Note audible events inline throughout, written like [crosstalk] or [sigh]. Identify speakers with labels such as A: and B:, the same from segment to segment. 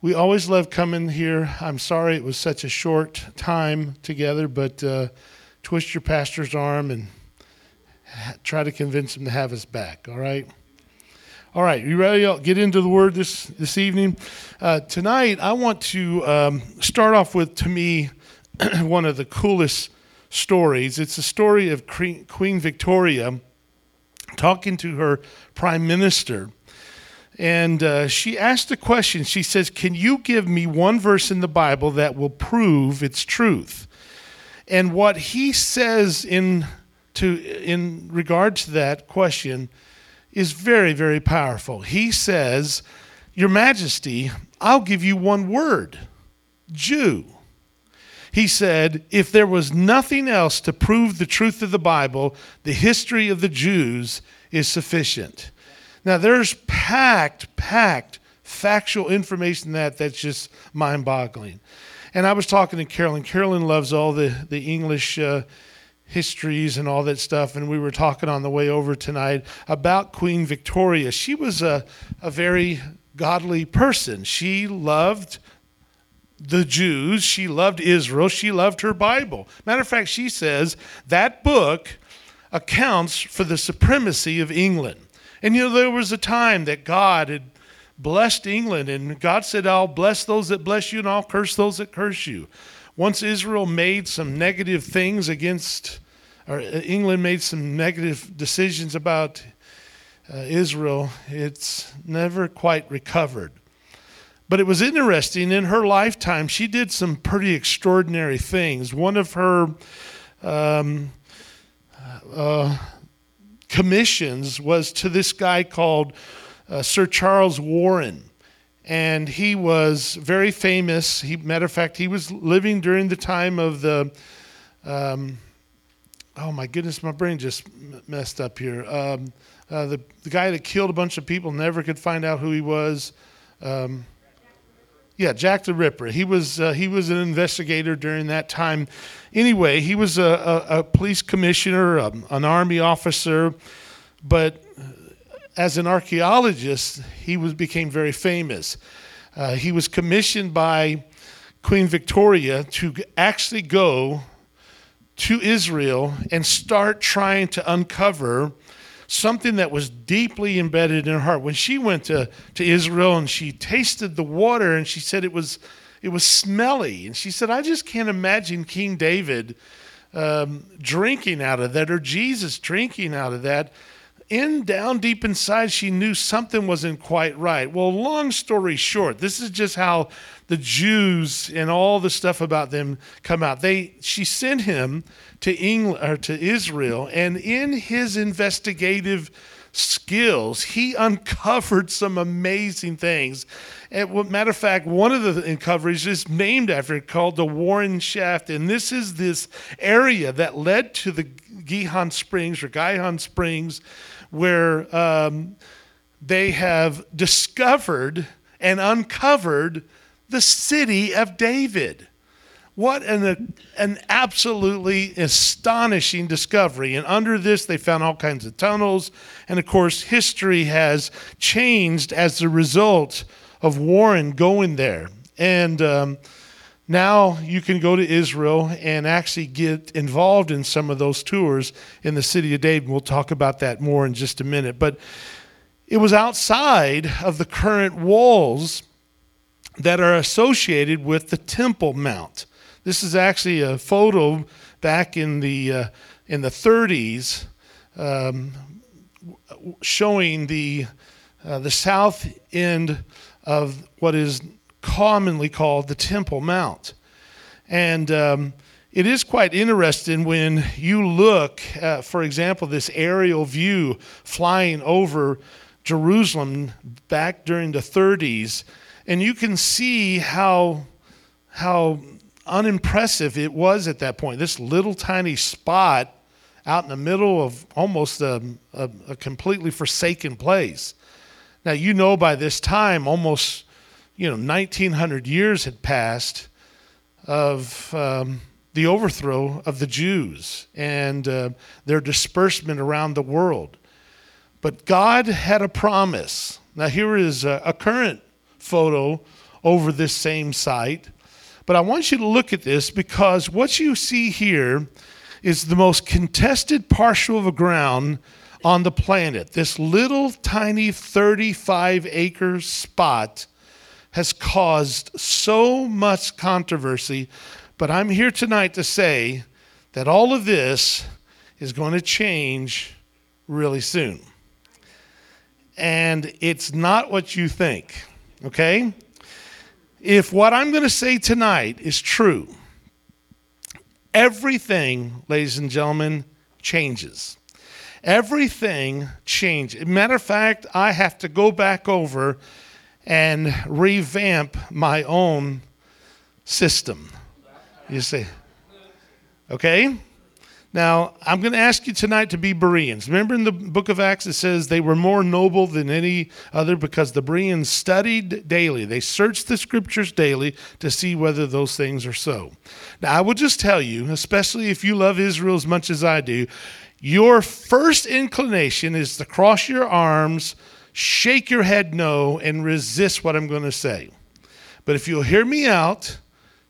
A: We always love coming here. I'm sorry it was such a short time together, but uh, twist your pastor's arm and try to convince him to have us back, all right? All right, you ready? I'll get into the word this, this evening. Uh, tonight, I want to um, start off with, to me, [clears throat] one of the coolest stories. It's the story of Queen Victoria talking to her prime minister and uh, she asked a question. She says, Can you give me one verse in the Bible that will prove its truth? And what he says in, to, in regard to that question is very, very powerful. He says, Your Majesty, I'll give you one word Jew. He said, If there was nothing else to prove the truth of the Bible, the history of the Jews is sufficient. Now, there's packed, packed factual information that that's just mind boggling. And I was talking to Carolyn. Carolyn loves all the, the English uh, histories and all that stuff. And we were talking on the way over tonight about Queen Victoria. She was a, a very godly person. She loved the Jews, she loved Israel, she loved her Bible. Matter of fact, she says that book accounts for the supremacy of England. And you know, there was a time that God had blessed England, and God said, I'll bless those that bless you, and I'll curse those that curse you. Once Israel made some negative things against, or uh, England made some negative decisions about uh, Israel, it's never quite recovered. But it was interesting, in her lifetime, she did some pretty extraordinary things. One of her um, uh, commissions was to this guy called uh, Sir Charles Warren. And he was very famous. He, matter of fact, he was living during the time of the, um, oh my goodness, my brain just messed up here. Um, uh, the, the guy that killed a bunch of people never could find out who he was. Um, yeah, Jack the Ripper. He was uh, he was an investigator during that time. Anyway, he was a, a, a police commissioner, um, an army officer, but as an archaeologist, he was became very famous. Uh, he was commissioned by Queen Victoria to actually go to Israel and start trying to uncover something that was deeply embedded in her heart. When she went to, to Israel and she tasted the water and she said it was, it was smelly. And she said, I just can't imagine King David um, drinking out of that or Jesus drinking out of that. In down deep inside, she knew something wasn't quite right. Well, long story short, this is just how the Jews and all the stuff about them come out. They she sent him to England or to Israel, and in his investigative skills, he uncovered some amazing things. And matter of fact, one of the uncoveries is named after it, called the Warren Shaft, and this is this area that led to the Gihon Springs or Gihon Springs, where um, they have discovered and uncovered the city of David. What an, an absolutely astonishing discovery. And under this, they found all kinds of tunnels. And of course, history has changed as a result of Warren going there. And um, now you can go to Israel and actually get involved in some of those tours in the city of David. We'll talk about that more in just a minute. But it was outside of the current walls that are associated with the Temple Mount. This is actually a photo back in the uh, in the 30s, um, showing the uh, the south end of what is commonly called the Temple Mount, and um, it is quite interesting when you look, for example, this aerial view flying over Jerusalem back during the 30s, and you can see how how unimpressive it was at that point. This little tiny spot out in the middle of almost a, a, a completely forsaken place. Now, you know by this time, almost you know, 1900 years had passed of um, the overthrow of the Jews and uh, their disbursement around the world. But God had a promise. Now, here is a, a current photo over this same site. But I want you to look at this because what you see here is the most contested parcel of ground on the planet. This little tiny 35 acre spot has caused so much controversy. But I'm here tonight to say that all of this is going to change really soon. And it's not what you think, okay? If what I'm going to say tonight is true, everything, ladies and gentlemen, changes. Everything changes. Matter of fact, I have to go back over and revamp my own system. You see? Okay? Now, I'm going to ask you tonight to be Bereans. Remember in the book of Acts, it says they were more noble than any other because the Bereans studied daily. They searched the scriptures daily to see whether those things are so. Now, I will just tell you, especially if you love Israel as much as I do, your first inclination is to cross your arms, shake your head no, and resist what I'm going to say. But if you'll hear me out,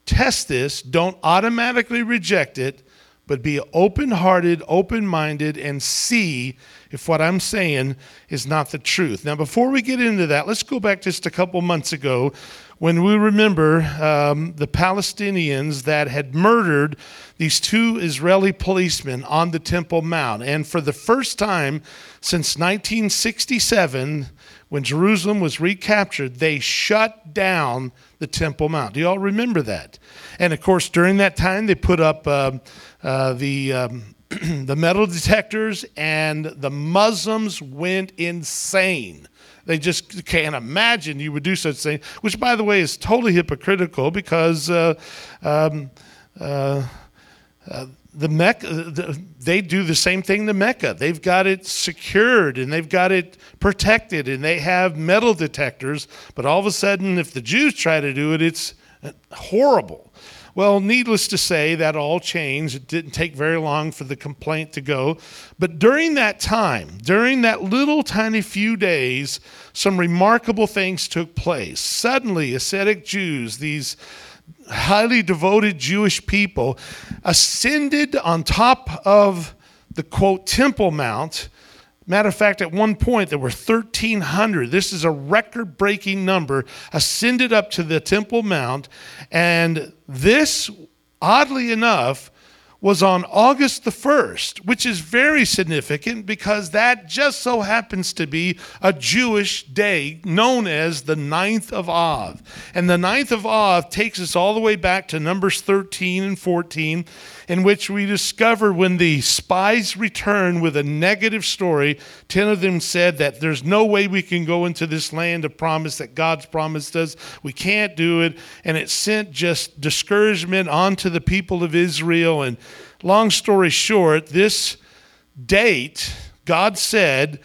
A: test this, don't automatically reject it but be open hearted, open minded, and see if what I'm saying is not the truth. Now, before we get into that, let's go back just a couple months ago when we remember um, the Palestinians that had murdered these two Israeli policemen on the Temple Mount. And for the first time since 1967, when Jerusalem was recaptured, they shut down the Temple Mount. Do you all remember that? And of course, during that time, they put up uh, uh, the. Um, [clears throat] the metal detectors and the Muslims went insane. They just can't imagine you would do such thing, which, by the way, is totally hypocritical because uh, um, uh, uh, the Mecca, the, they do the same thing to Mecca. They've got it secured and they've got it protected and they have metal detectors. But all of a sudden, if the Jews try to do it, it's horrible. Well, needless to say, that all changed. It didn't take very long for the complaint to go. But during that time, during that little tiny few days, some remarkable things took place. Suddenly, ascetic Jews, these highly devoted Jewish people ascended on top of the quote Temple Mount. Matter of fact, at one point there were 1,300. This is a record breaking number, ascended up to the Temple Mount. And this, oddly enough, was on August the 1st, which is very significant because that just so happens to be a Jewish day known as the ninth of Av. And the ninth of Av takes us all the way back to Numbers 13 and 14 in which we discover when the spies returned with a negative story, 10 of them said that there's no way we can go into this land of promise that God's promised us. We can't do it. And it sent just discouragement onto the people of Israel. And long story short, this date, God said,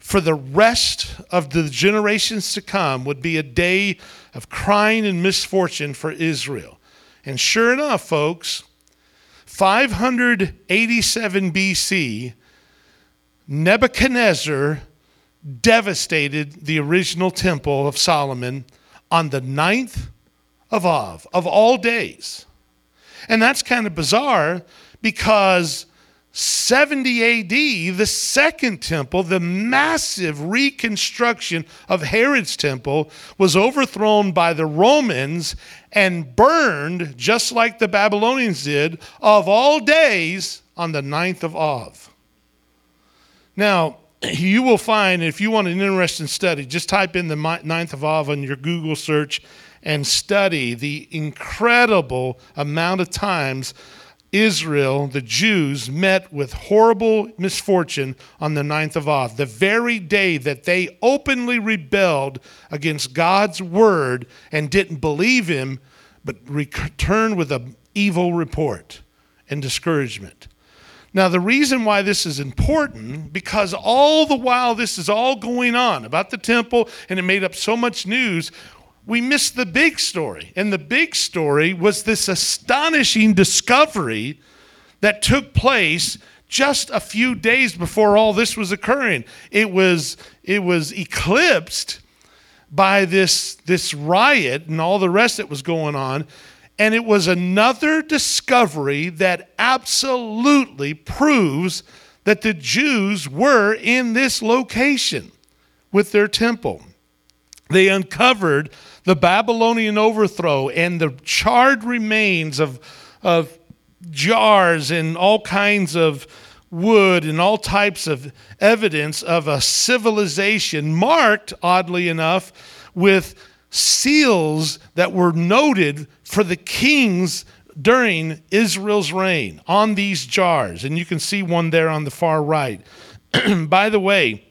A: for the rest of the generations to come would be a day of crying and misfortune for Israel. And sure enough, folks, 587 BC, Nebuchadnezzar devastated the original temple of Solomon on the ninth of Av, of all days. And that's kind of bizarre because 70 AD, the second temple, the massive reconstruction of Herod's temple, was overthrown by the Romans and burned, just like the Babylonians did, of all days on the ninth of Av. Now, [clears throat] you will find, if you want an interesting study, just type in the ninth of Av on your Google search and study the incredible amount of times Israel, the Jews, met with horrible misfortune on the ninth of Av, the very day that they openly rebelled against God's word and didn't believe him, but returned with an evil report and discouragement. Now, the reason why this is important, because all the while this is all going on about the temple and it made up so much news, we missed the big story. And the big story was this astonishing discovery that took place just a few days before all this was occurring. It was, it was eclipsed by this, this riot and all the rest that was going on. And it was another discovery that absolutely proves that the Jews were in this location with their temple. They uncovered the Babylonian overthrow and the charred remains of, of jars and all kinds of wood and all types of evidence of a civilization marked, oddly enough, with seals that were noted for the kings during Israel's reign on these jars. And you can see one there on the far right. [clears throat] By the way,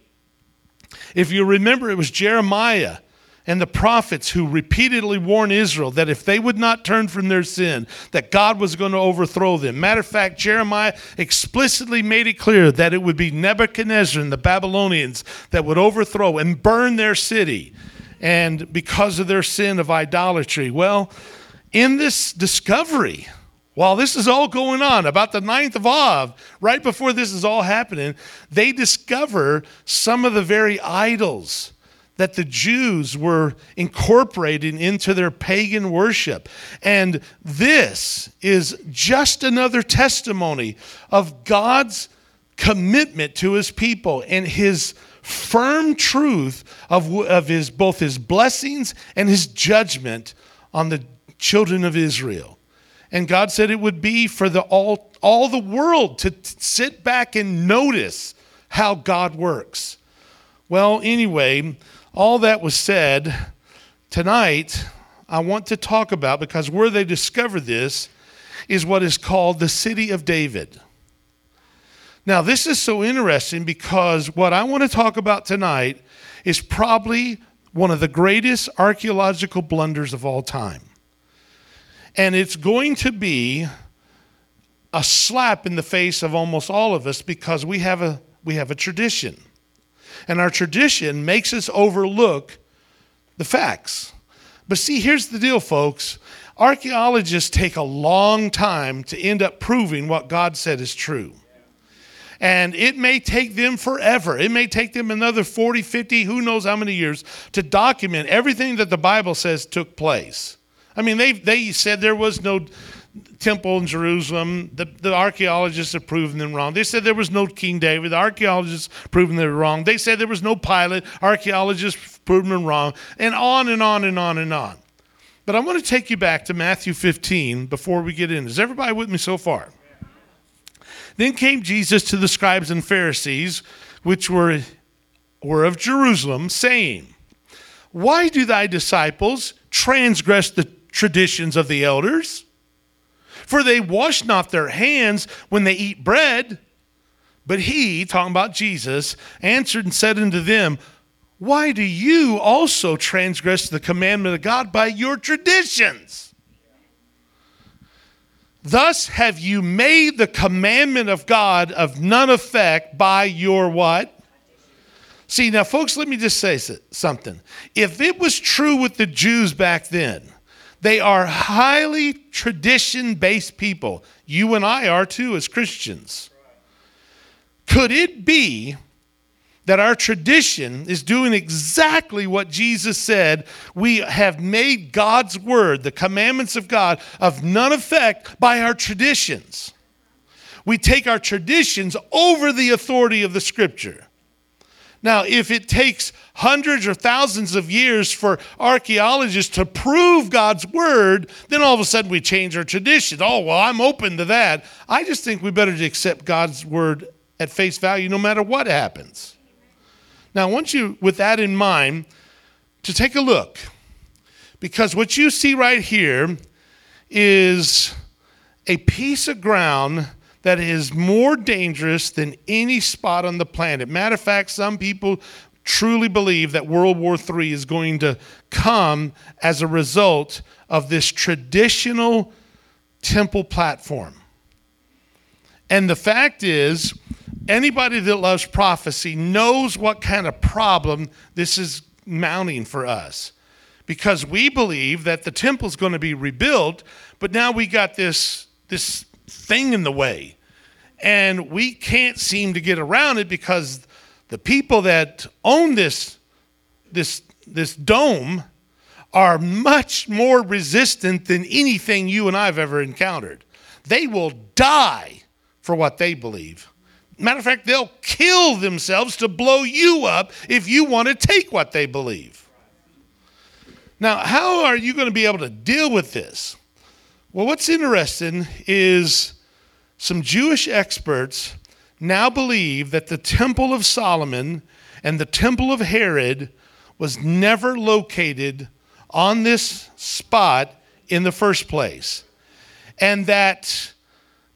A: if you remember, it was Jeremiah and the prophets who repeatedly warned Israel that if they would not turn from their sin, that God was going to overthrow them. Matter of fact, Jeremiah explicitly made it clear that it would be Nebuchadnezzar and the Babylonians that would overthrow and burn their city and because of their sin of idolatry. Well, in this discovery, while this is all going on, about the ninth of Av, right before this is all happening, they discover some of the very idols that the Jews were incorporating into their pagan worship. And this is just another testimony of God's commitment to his people and his firm truth of, of his, both his blessings and his judgment on the children of Israel. And God said it would be for the, all, all the world to t- sit back and notice how God works. Well, anyway, all that was said, tonight I want to talk about, because where they discovered this is what is called the city of David. Now, this is so interesting because what I want to talk about tonight is probably one of the greatest archaeological blunders of all time. And it's going to be a slap in the face of almost all of us because we have a, we have a tradition. And our tradition makes us overlook the facts. But see, here's the deal, folks. Archaeologists take a long time to end up proving what God said is true. And it may take them forever. It may take them another 40, 50, who knows how many years to document everything that the Bible says took place. I mean, they, they said there was no temple in Jerusalem. The, the archaeologists have proven them wrong. They said there was no King David. The archaeologists proven them wrong. They said there was no Pilate. Archaeologists proven them wrong. And on and on and on and on. But I want to take you back to Matthew 15 before we get in. Is everybody with me so far? Then came Jesus to the scribes and Pharisees, which were, were of Jerusalem, saying, Why do thy disciples transgress the traditions of the elders? For they wash not their hands when they eat bread. But he, talking about Jesus, answered and said unto them, Why do you also transgress the commandment of God by your traditions? Thus have you made the commandment of God of none effect by your what? See, now, folks, let me just say something. If it was true with the Jews back then, they are highly tradition based people. You and I are too, as Christians. Could it be that our tradition is doing exactly what Jesus said? We have made God's word, the commandments of God, of none effect by our traditions. We take our traditions over the authority of the scripture. Now, if it takes hundreds or thousands of years for archaeologists to prove God's word, then all of a sudden we change our tradition. Oh, well, I'm open to that. I just think we better accept God's word at face value no matter what happens. Now, I want you, with that in mind, to take a look. Because what you see right here is a piece of ground that is more dangerous than any spot on the planet. Matter of fact, some people truly believe that World War III is going to come as a result of this traditional temple platform. And the fact is, anybody that loves prophecy knows what kind of problem this is mounting for us. Because we believe that the temple is going to be rebuilt, but now we got this, this thing in the way. And we can't seem to get around it because the people that own this, this this dome are much more resistant than anything you and I've ever encountered. They will die for what they believe. Matter of fact, they'll kill themselves to blow you up if you want to take what they believe. Now, how are you going to be able to deal with this? Well, what's interesting is some Jewish experts now believe that the Temple of Solomon and the Temple of Herod was never located on this spot in the first place. And that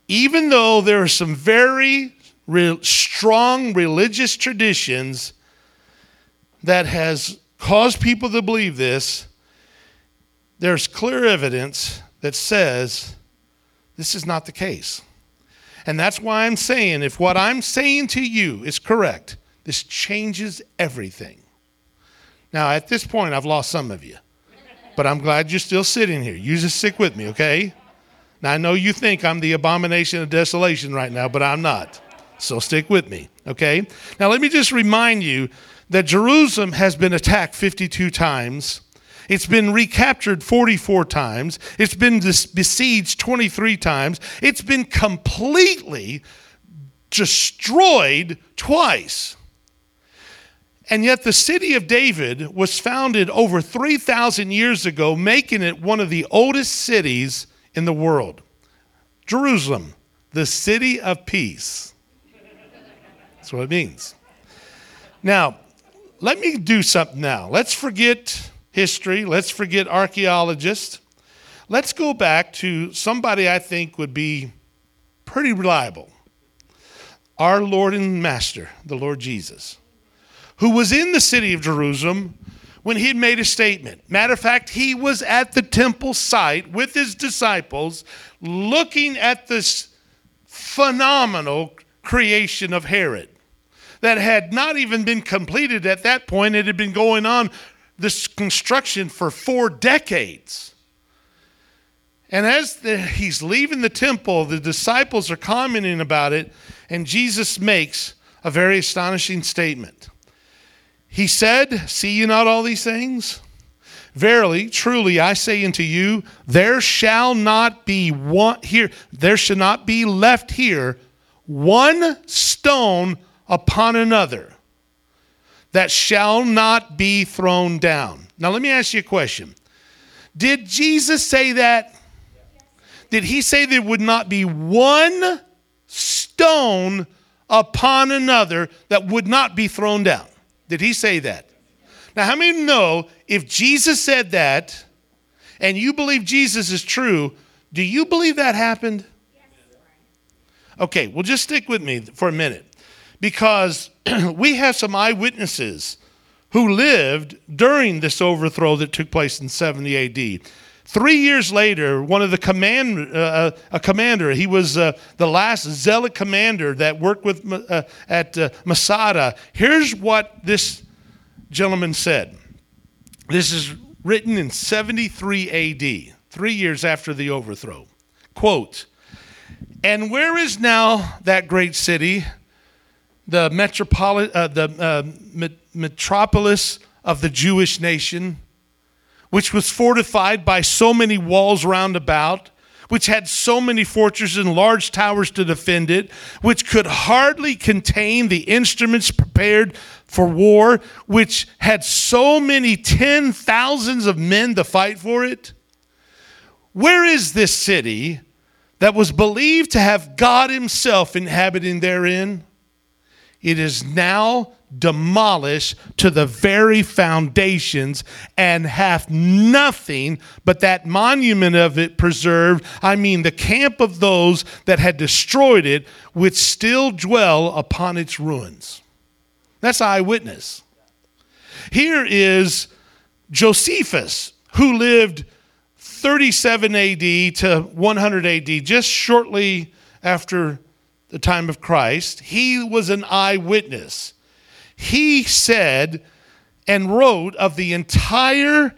A: even though there are some very re- strong religious traditions that has caused people to believe this, there's clear evidence that says this is not the case. And that's why I'm saying if what I'm saying to you is correct, this changes everything. Now, at this point, I've lost some of you, but I'm glad you're still sitting here. You just stick with me, okay? Now, I know you think I'm the abomination of desolation right now, but I'm not. So stick with me, okay? Now, let me just remind you that Jerusalem has been attacked 52 times. It's been recaptured 44 times. It's been besieged 23 times. It's been completely destroyed twice. And yet, the city of David was founded over 3,000 years ago, making it one of the oldest cities in the world. Jerusalem, the city of peace. That's what it means. Now, let me do something now. Let's forget history, let's forget archaeologists. Let's go back to somebody I think would be pretty reliable our Lord and Master, the Lord Jesus, who was in the city of Jerusalem when he had made a statement. Matter of fact, he was at the temple site with his disciples looking at this phenomenal creation of Herod that had not even been completed at that point. It had been going on, this construction, for four decades. And as the, he's leaving the temple, the disciples are commenting about it, and Jesus makes a very astonishing statement. He said, See you not all these things? Verily, truly, I say unto you, there shall not be one here, there shall not be left here one stone upon another that shall not be thrown down. Now, let me ask you a question. Did Jesus say that? Did he say there would not be one stone upon another that would not be thrown down? Did he say that? Now, how many know if Jesus said that and you believe Jesus is true, do you believe that happened? Okay, well, just stick with me for a minute because [clears throat] we have some eyewitnesses who lived during this overthrow that took place in 70 AD. Three years later, one of the command, uh, uh, a commander, he was uh, the last zealot commander that worked with uh, at uh, Masada. Here's what this gentleman said. This is written in 73 AD, three years after the overthrow. Quote, and where is now that great city the, uh, the uh, met- metropolis of the Jewish nation, which was fortified by so many walls round about, which had so many fortresses and large towers to defend it, which could hardly contain the instruments prepared for war, which had so many ten thousands of men to fight for it? Where is this city that was believed to have God Himself inhabiting therein? It is now demolished to the very foundations and hath nothing but that monument of it preserved. I mean, the camp of those that had destroyed it, which still dwell upon its ruins. That's eyewitness. Here is Josephus, who lived 37 AD to 100 AD, just shortly after the time of Christ, he was an eyewitness. He said and wrote of the entire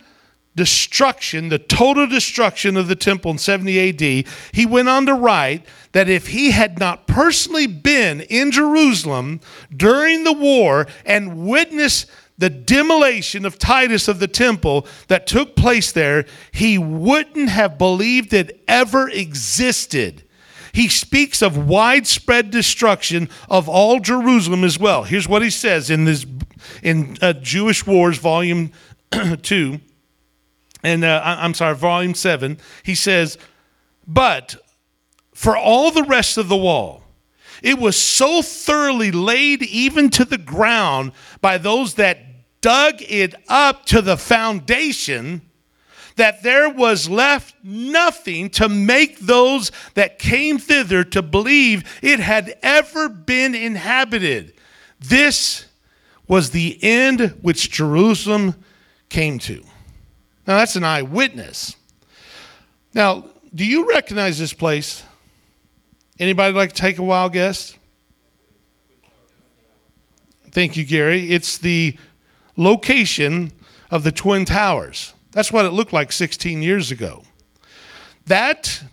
A: destruction, the total destruction of the temple in 70 AD. He went on to write that if he had not personally been in Jerusalem during the war and witnessed the demolition of Titus of the temple that took place there, he wouldn't have believed it ever existed. He speaks of widespread destruction of all Jerusalem as well. Here's what he says in this in uh, Jewish Wars, Volume [clears throat] Two, and uh, I'm sorry, Volume Seven. He says, "But for all the rest of the wall." It was so thoroughly laid even to the ground by those that dug it up to the foundation that there was left nothing to make those that came thither to believe it had ever been inhabited. This was the end which Jerusalem came to. Now, that's an eyewitness. Now, do you recognize this place? Anybody like to take a wild guess? Thank you, Gary. It's the location of the Twin Towers. That's what it looked like 16 years ago. That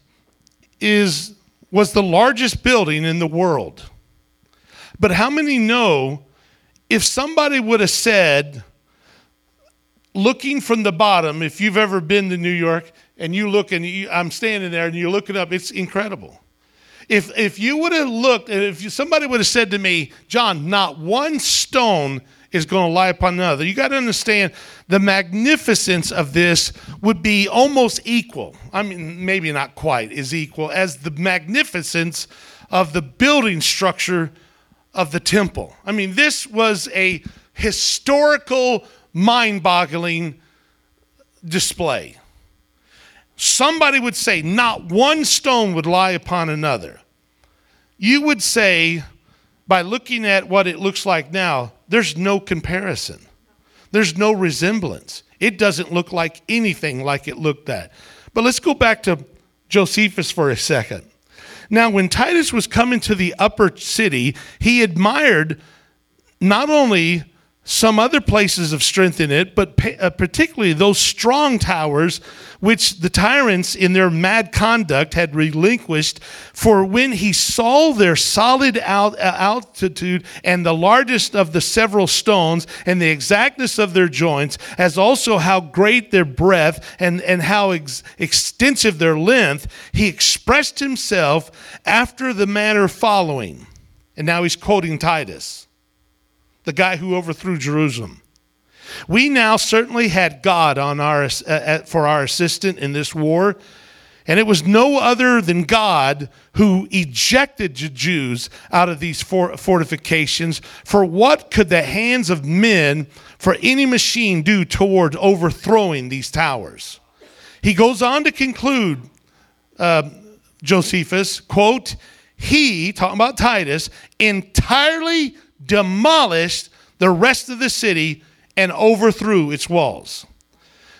A: is was the largest building in the world. But how many know if somebody would have said looking from the bottom, if you've ever been to New York and you look and you, I'm standing there and you're looking up, it's incredible. If, if you would have looked, if you, somebody would have said to me, John, not one stone is going to lie upon another. You got to understand the magnificence of this would be almost equal. I mean, maybe not quite as equal as the magnificence of the building structure of the temple. I mean, this was a historical, mind boggling display. Somebody would say, not one stone would lie upon another. You would say, by looking at what it looks like now, there's no comparison. There's no resemblance. It doesn't look like anything like it looked at. But let's go back to Josephus for a second. Now, when Titus was coming to the upper city, he admired not only some other places of strength in it, but uh, particularly those strong towers which the tyrants in their mad conduct had relinquished. For when he saw their solid uh, altitude and the largest of the several stones and the exactness of their joints, as also how great their breadth and, and how ex- extensive their length, he expressed himself after the manner following. And now he's quoting Titus the guy who overthrew Jerusalem. We now certainly had God on our, uh, uh, for our assistant in this war, and it was no other than God who ejected the Jews out of these fortifications. For what could the hands of men, for any machine, do toward overthrowing these towers? He goes on to conclude, uh, Josephus, quote, he, talking about Titus, entirely demolished the rest of the city and overthrew its walls.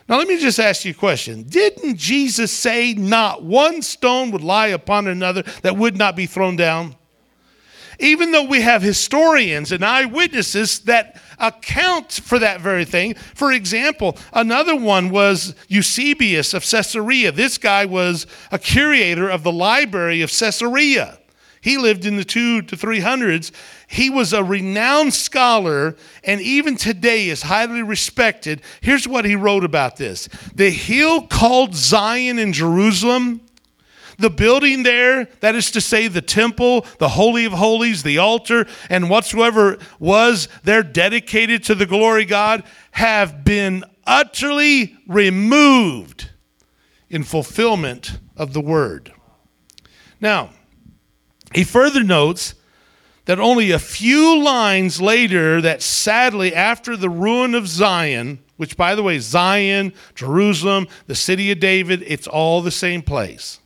A: Now, let me just ask you a question. Didn't Jesus say not one stone would lie upon another that would not be thrown down? Even though we have historians and eyewitnesses that account for that very thing. For example, another one was Eusebius of Caesarea. This guy was a curator of the library of Caesarea. He lived in the two to three hundreds. He was a renowned scholar and even today is highly respected. Here's what he wrote about this The hill called Zion in Jerusalem. The building there, that is to say, the temple, the Holy of Holies, the altar, and whatsoever was there dedicated to the glory God, have been utterly removed in fulfillment of the word. Now, he further notes that only a few lines later, that sadly, after the ruin of Zion, which by the way, Zion, Jerusalem, the city of David, it's all the same place.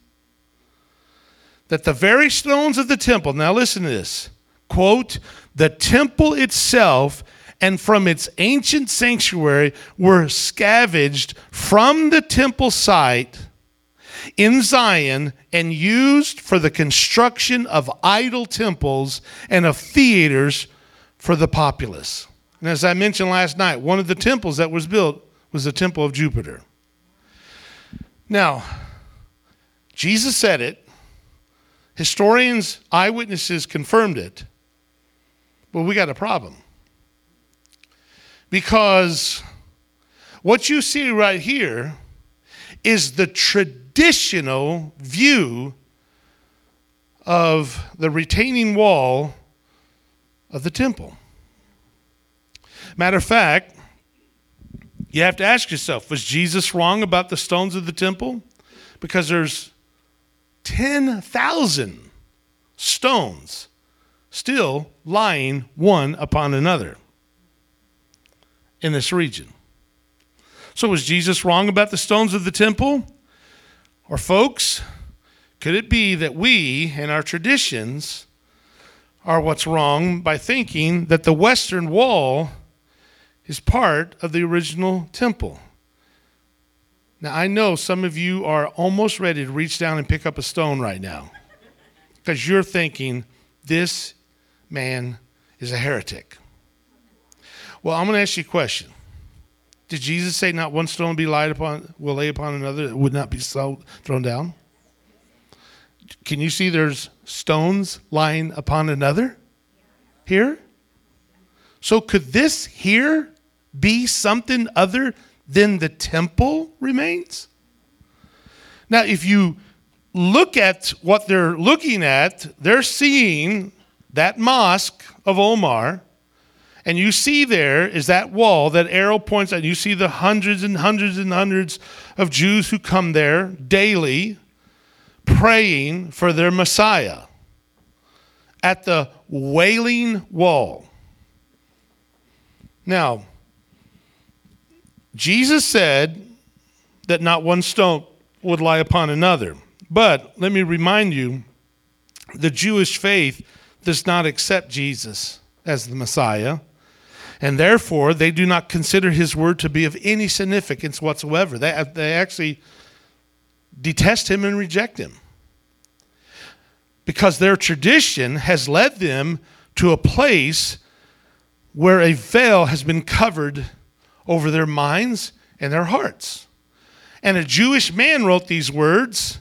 A: That the very stones of the temple, now listen to this, quote, the temple itself and from its ancient sanctuary were scavenged from the temple site in Zion and used for the construction of idol temples and of theaters for the populace. And as I mentioned last night, one of the temples that was built was the temple of Jupiter. Now, Jesus said it, historians, eyewitnesses confirmed it, but we got a problem. Because what you see right here is the traditional view of the retaining wall of the temple. Matter of fact, you have to ask yourself was Jesus wrong about the stones of the temple? Because there's 10,000 stones still lying one upon another in this region. So, was Jesus wrong about the stones of the temple? Or, folks, could it be that we and our traditions are what's wrong by thinking that the Western Wall is part of the original temple? Now, I know some of you are almost ready to reach down and pick up a stone right now because you're thinking, this man is a heretic. Well, I'm going to ask you a question. Did Jesus say not one stone be laid upon will lay upon another that would not be thrown down? Can you see there's stones lying upon another here? So could this here be something other than the temple remains? Now, if you look at what they're looking at, they're seeing that mosque of Omar and you see there is that wall, that arrow points out. You see the hundreds and hundreds and hundreds of Jews who come there daily praying for their Messiah at the Wailing Wall. Now, Jesus said that not one stone would lie upon another. But let me remind you the Jewish faith does not accept Jesus as the Messiah and therefore they do not consider his word to be of any significance whatsoever. They, uh, they actually detest him and reject him because their tradition has led them to a place where a veil has been covered over their minds and their hearts. And a Jewish man wrote these words,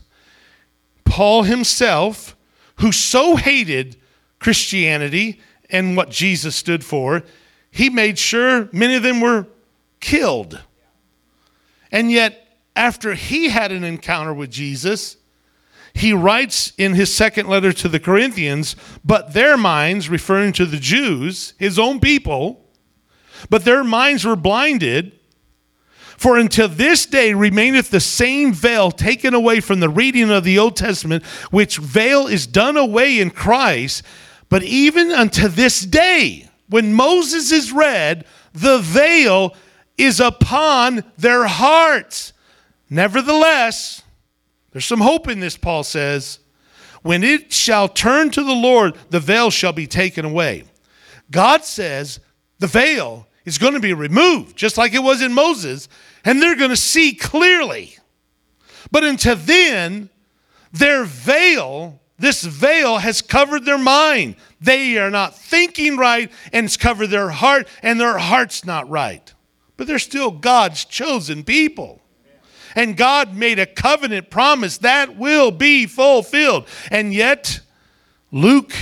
A: Paul himself, who so hated Christianity and what Jesus stood for, he made sure many of them were killed. And yet, after he had an encounter with Jesus, he writes in his second letter to the Corinthians, but their minds, referring to the Jews, his own people, but their minds were blinded. For until this day remaineth the same veil taken away from the reading of the Old Testament, which veil is done away in Christ. But even unto this day, when Moses is read, the veil is upon their hearts. Nevertheless, there's some hope in this, Paul says. When it shall turn to the Lord, the veil shall be taken away. God says the veil is going to be removed, just like it was in Moses, and they're going to see clearly. But until then, their veil this veil has covered their mind. They are not thinking right, and it's covered their heart, and their heart's not right. But they're still God's chosen people. And God made a covenant promise that will be fulfilled. And yet, Luke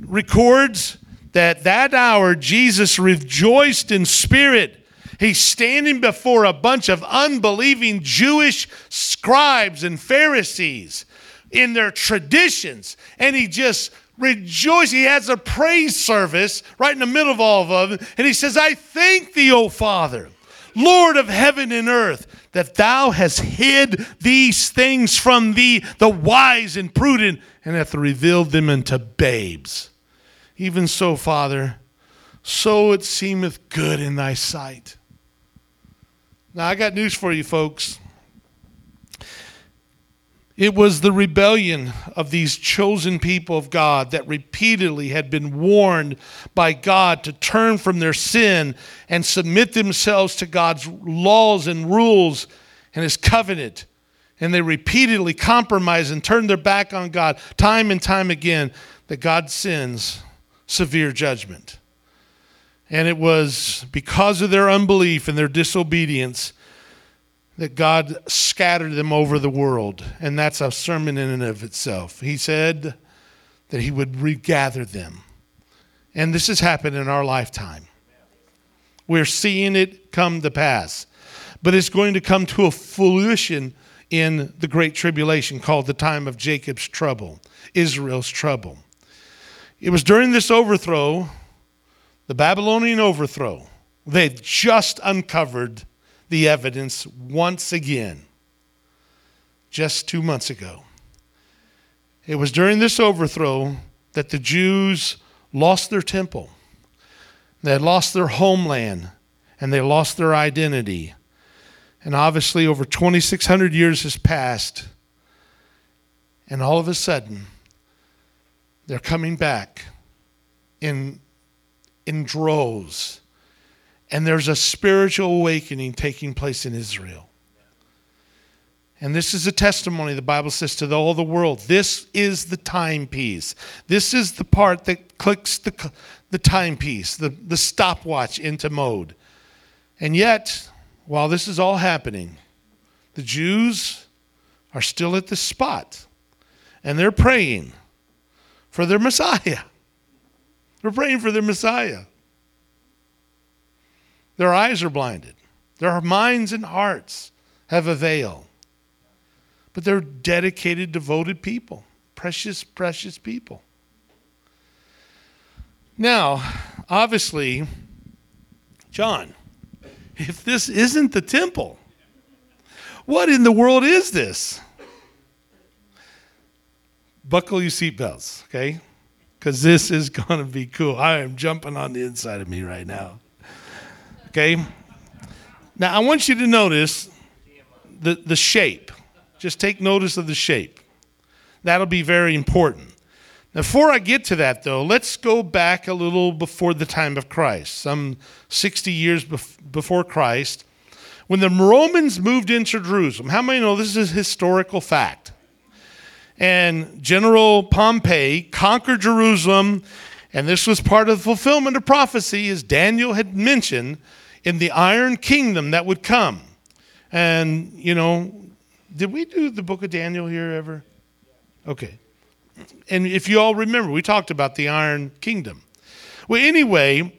A: records that that hour Jesus rejoiced in spirit. He's standing before a bunch of unbelieving Jewish scribes and Pharisees in their traditions. And he just rejoices. He has a praise service right in the middle of all of them. And he says, I thank thee, O Father, Lord of heaven and earth, that thou hast hid these things from thee, the wise and prudent, and hath revealed them unto babes. Even so, Father, so it seemeth good in thy sight. Now, I got news for you, folks. It was the rebellion of these chosen people of God that repeatedly had been warned by God to turn from their sin and submit themselves to God's laws and rules and His covenant. And they repeatedly compromised and turned their back on God time and time again, that God sends severe judgment. And it was because of their unbelief and their disobedience that God scattered them over the world. And that's a sermon in and of itself. He said that He would regather them. And this has happened in our lifetime. We're seeing it come to pass. But it's going to come to a fruition in the Great Tribulation called the time of Jacob's trouble, Israel's trouble. It was during this overthrow, the Babylonian overthrow, they just uncovered the evidence once again, just two months ago. It was during this overthrow that the Jews lost their temple. They lost their homeland and they lost their identity. And obviously, over 2,600 years has passed. And all of a sudden, they're coming back in, in droves. And there's a spiritual awakening taking place in Israel. And this is a testimony, the Bible says, to all the world. This is the timepiece. This is the part that clicks the, the timepiece, the, the stopwatch into mode. And yet, while this is all happening, the Jews are still at this spot. And they're praying for their Messiah. They're praying for their Messiah. Their eyes are blinded, their minds and hearts have a veil. But they're dedicated, devoted people, precious, precious people. Now, obviously, John, if this isn't the temple, what in the world is this? Buckle your seatbelts, okay? Because this is going to be cool. I am jumping on the inside of me right now. Okay? Now, I want you to notice the, the shape. Just take notice of the shape. That'll be very important. Now, before I get to that, though, let's go back a little before the time of Christ, some 60 years bef- before Christ, when the Romans moved into Jerusalem. How many know this is historical fact? And General Pompey conquered Jerusalem, and this was part of the fulfillment of prophecy, as Daniel had mentioned, in the Iron Kingdom that would come. And, you know, did we do the book of Daniel here ever? Okay. And if you all remember, we talked about the Iron Kingdom. Well, anyway,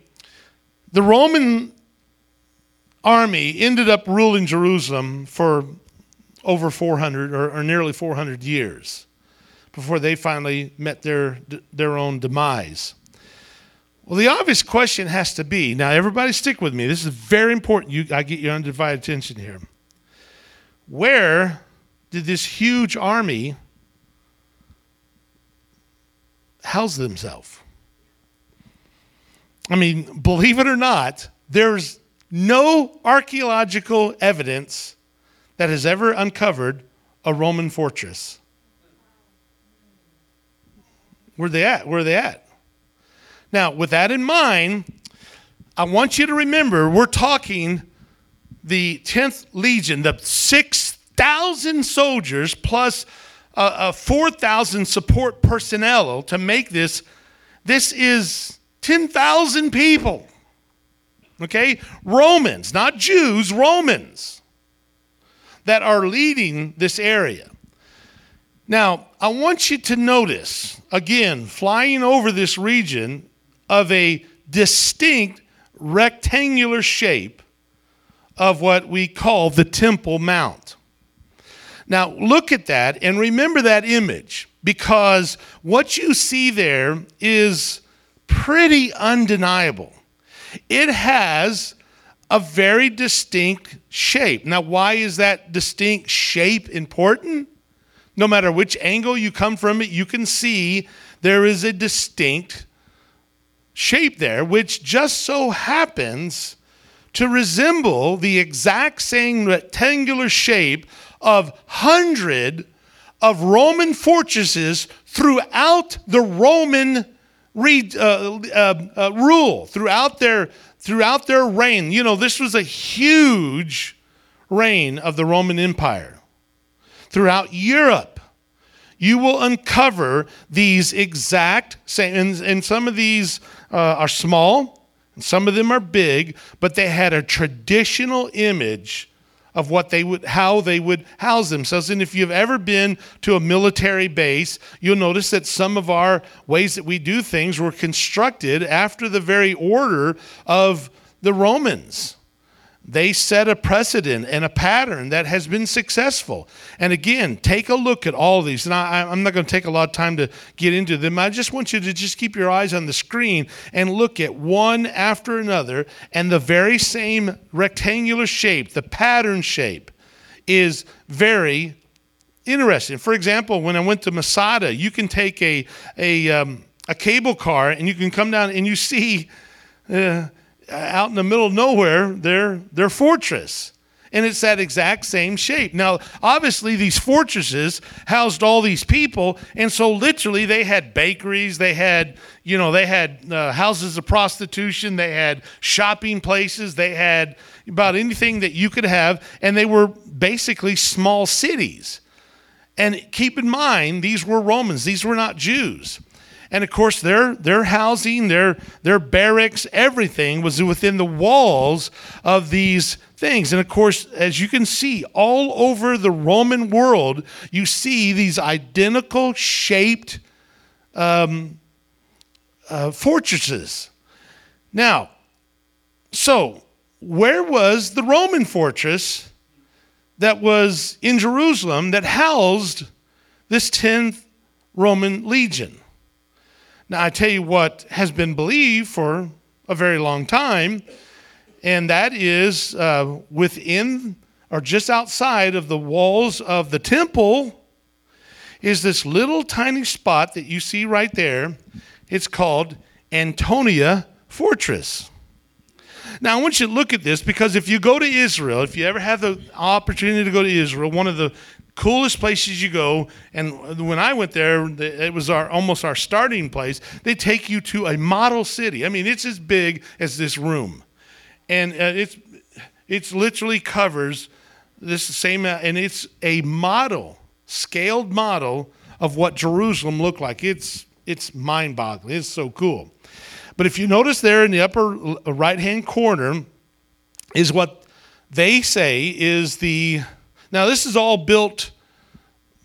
A: the Roman army ended up ruling Jerusalem for over 400 or, or nearly 400 years before they finally met their, their own demise. Well, the obvious question has to be now, everybody stick with me. This is very important. You, I get your undivided attention here. Where did this huge army house themselves? I mean, believe it or not, there's no archaeological evidence that has ever uncovered a Roman fortress. Where are they at? Where are they at? Now, with that in mind, I want you to remember we're talking the 10th Legion, the 6,000 soldiers plus uh, uh, 4,000 support personnel to make this. This is 10,000 people. Okay? Romans, not Jews, Romans that are leading this area. Now, I want you to notice, again, flying over this region of a distinct rectangular shape of what we call the Temple Mount. Now, look at that and remember that image because what you see there is pretty undeniable. It has a very distinct shape. Now, why is that distinct shape important? No matter which angle you come from it, you can see there is a distinct shape there, which just so happens to resemble the exact same rectangular shape of hundred of Roman fortresses throughout the Roman re, uh, uh, uh, rule, throughout their, throughout their reign. You know, this was a huge reign of the Roman Empire. Throughout Europe, you will uncover these exact same, and, and some of these uh, are small, some of them are big, but they had a traditional image of what they would how they would house themselves and if you've ever been to a military base you'll notice that some of our ways that we do things were constructed after the very order of the Romans. They set a precedent and a pattern that has been successful. And again, take a look at all these. And I, am not going to take a lot of time to get into them. I just want you to just keep your eyes on the screen and look at one after another. And the very same rectangular shape, the pattern shape, is very interesting. For example, when I went to Masada, you can take a, a, um, a cable car and you can come down and you see. Uh, out in the middle of nowhere, their, their fortress. And it's that exact same shape. Now, obviously, these fortresses housed all these people. And so, literally, they had bakeries, they had, you know, they had uh, houses of prostitution, they had shopping places, they had about anything that you could have. And they were basically small cities. And keep in mind, these were Romans, these were not Jews. And of course, their, their housing, their, their barracks, everything was within the walls of these things. And of course, as you can see, all over the Roman world, you see these identical shaped um, uh, fortresses. Now, so where was the Roman fortress that was in Jerusalem that housed this 10th Roman legion? Now, I tell you what has been believed for a very long time, and that is uh, within or just outside of the walls of the temple is this little tiny spot that you see right there. It's called Antonia Fortress. Now, I want you to look at this because if you go to Israel, if you ever have the opportunity to go to Israel, one of the coolest places you go. And when I went there, it was our almost our starting place. They take you to a model city. I mean, it's as big as this room, and uh, it's it's literally covers this same, uh, and it's a model, scaled model of what Jerusalem looked like. It's it's mind-boggling. It's so cool. But if you notice there in the upper uh, right-hand corner is what they say is the now, this is all built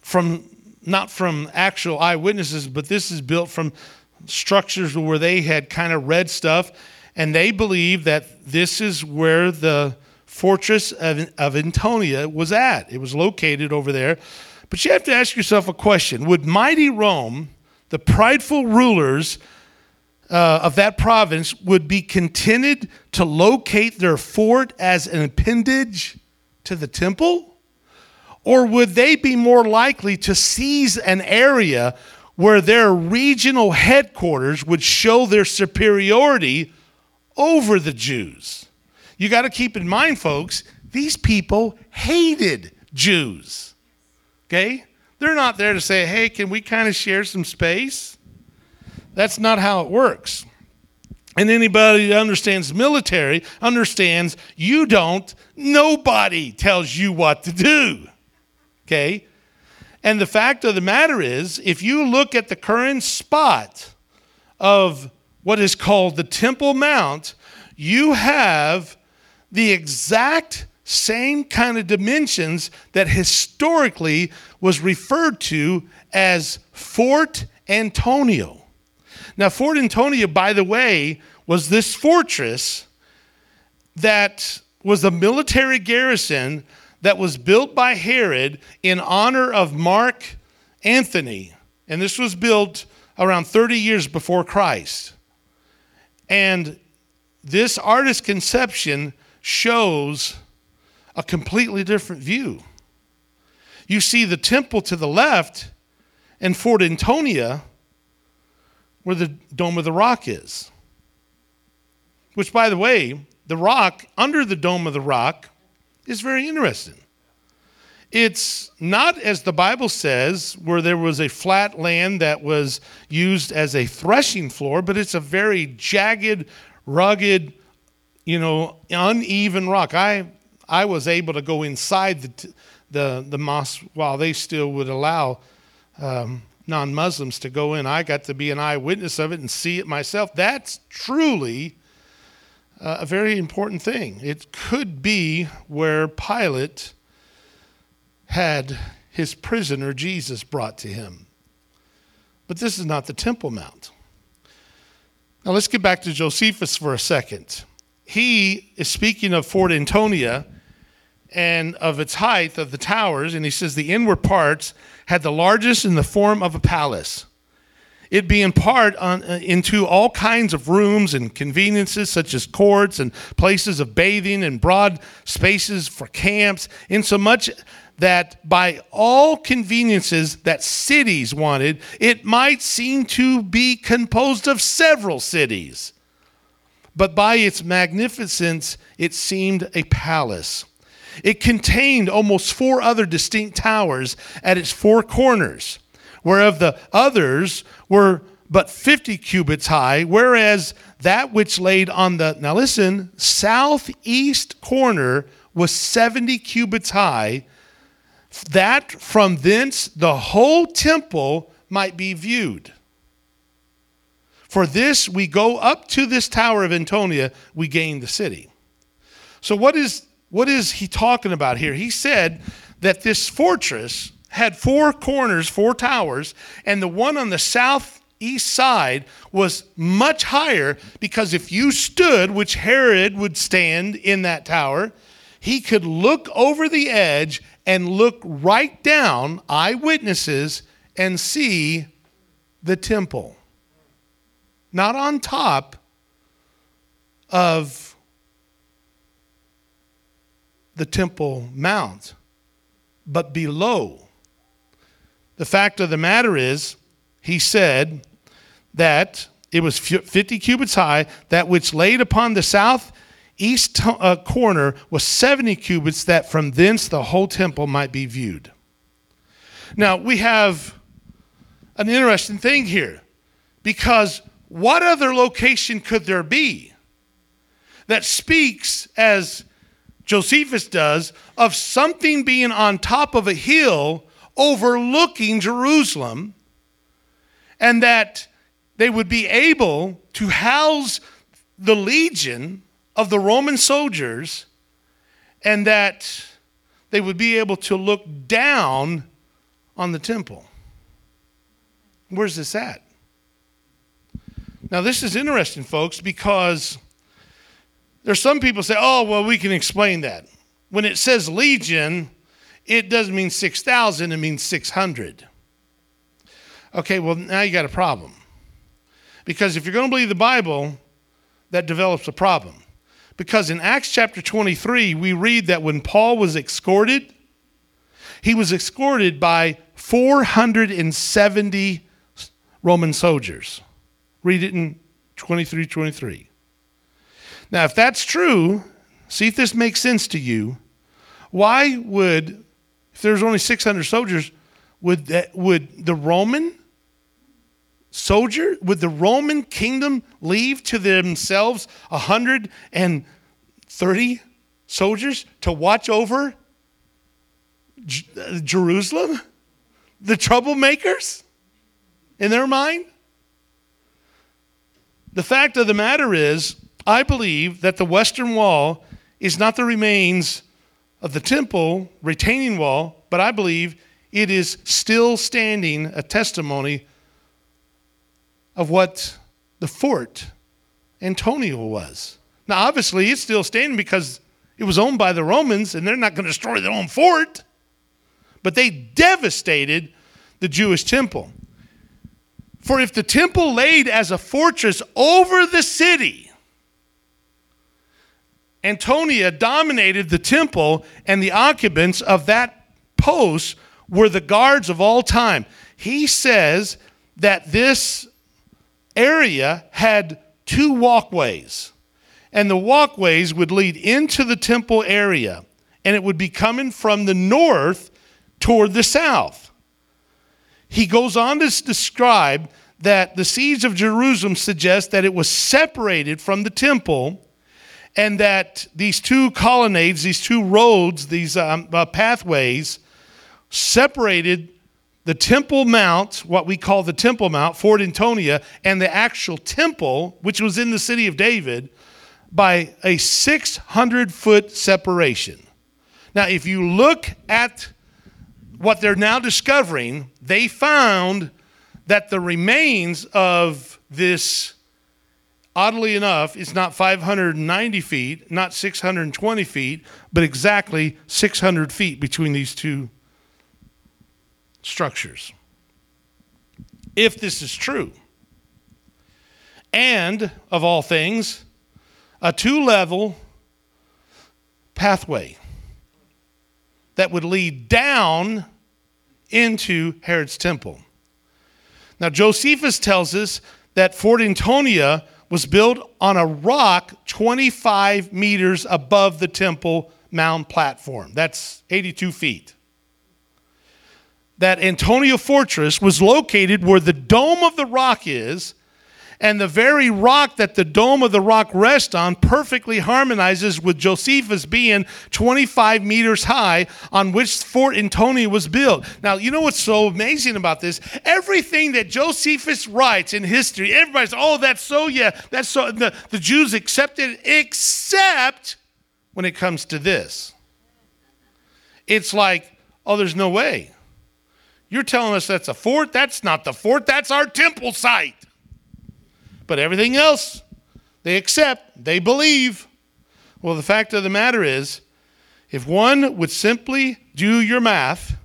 A: from not from actual eyewitnesses, but this is built from structures where they had kind of read stuff, and they believe that this is where the fortress of, of Antonia was at. It was located over there. But you have to ask yourself a question Would mighty Rome, the prideful rulers uh, of that province, would be contented to locate their fort as an appendage to the temple? Or would they be more likely to seize an area where their regional headquarters would show their superiority over the Jews? You got to keep in mind, folks, these people hated Jews. Okay? They're not there to say, hey, can we kind of share some space? That's not how it works. And anybody that understands military understands you don't, nobody tells you what to do. Okay? And the fact of the matter is, if you look at the current spot of what is called the Temple Mount, you have the exact same kind of dimensions that historically was referred to as Fort Antonia. Now, Fort Antonia, by the way, was this fortress that was a military garrison that was built by Herod in honor of Mark Antony. And this was built around 30 years before Christ. And this artist's conception shows a completely different view. You see the temple to the left and Fort Antonia, where the Dome of the Rock is. Which, by the way, the rock under the Dome of the Rock is very interesting. It's not, as the Bible says, where there was a flat land that was used as a threshing floor, but it's a very jagged, rugged, you know, uneven rock. I, I was able to go inside the, the, the mosque while they still would allow um, non Muslims to go in. I got to be an eyewitness of it and see it myself. That's truly uh, a very important thing. It could be where Pilate had his prisoner Jesus brought to him. But this is not the Temple Mount. Now let's get back to Josephus for a second. he is speaking of Fort Antonia and of its height of the towers, and he says the inward parts had the largest in the form of a palace. It being part on, uh, into all kinds of rooms and conveniences, such as courts and places of bathing and broad spaces for camps, insomuch that by all conveniences that cities wanted, it might seem to be composed of several cities. But by its magnificence, it seemed a palace. It contained almost four other distinct towers at its four corners, whereof the others were but 50 cubits high, whereas that which laid on the, now listen, southeast corner was 70 cubits high that from thence the whole temple might be viewed. For this we go up to this tower of Antonia, we gain the city. So, what is, what is he talking about here? He said that this fortress had four corners, four towers, and the one on the southeast side was much higher because if you stood, which Herod would stand in that tower, he could look over the edge and look right down, eyewitnesses, and see the temple. Not on top of the Temple Mount, but below. The fact of the matter is, he said that it was 50 cubits high, that which laid upon the south east uh, corner was 70 cubits, that from thence the whole temple might be viewed. Now, we have an interesting thing here because what other location could there be that speaks, as Josephus does, of something being on top of a hill overlooking Jerusalem and that they would be able to house the legion of the Roman soldiers and that they would be able to look down on the temple. Where's this at? Now, this is interesting, folks, because there's some people say, oh, well, we can explain that. When it says legion, it doesn't mean 6,000, it means 600. Okay, well, now you got a problem. Because if you're going to believe the Bible, that develops a problem. Because in Acts chapter 23, we read that when Paul was escorted, he was escorted by 470 Roman soldiers. Read it in 23 23. Now, if that's true, see if this makes sense to you. Why would, if there's only 600 soldiers, would, that, would the Roman soldier, would the Roman kingdom leave to themselves 130 soldiers to watch over J- uh, Jerusalem? The troublemakers in their mind? The fact of the matter is, I believe that the Western Wall is not the remains of the temple retaining wall, but I believe it is still standing a testimony of what the fort Antonia was. Now, obviously, it's still standing because it was owned by the Romans and they're not going to destroy their own fort. But they devastated the Jewish temple. For if the temple laid as a fortress over the city, Antonia dominated the temple, and the occupants of that post were the guards of all time. He says that this area had two walkways, and the walkways would lead into the temple area, and it would be coming from the north toward the south. He goes on to describe that the siege of Jerusalem suggests that it was separated from the temple and that these two colonnades, these two roads, these um, uh, pathways separated the Temple Mount, what we call the Temple Mount, Fort Antonia, and the actual temple, which was in the city of David, by a 600 foot separation. Now, if you look at what they're now discovering, they found that the remains of this oddly enough, it's not 590 feet, not 620 feet, but exactly 600 feet between these two structures. If this is true, and of all things, a two level pathway that would lead down into Herod's temple. Now, Josephus tells us that Fort Antonia was built on a rock 25 meters above the temple mound platform. That's 82 feet. That Antonia Fortress was located where the dome of the rock is and the very rock that the dome of the rock rests on perfectly harmonizes with Josephus being 25 meters high on which Fort Antonia was built. Now, you know what's so amazing about this? Everything that Josephus writes in history, everybody's, oh, that's so, yeah, that's so, the, the Jews accepted, except when it comes to this. It's like, oh, there's no way. You're telling us that's a fort? That's not the fort, that's our temple site. But everything else, they accept, they believe. Well, the fact of the matter is, if one would simply do your math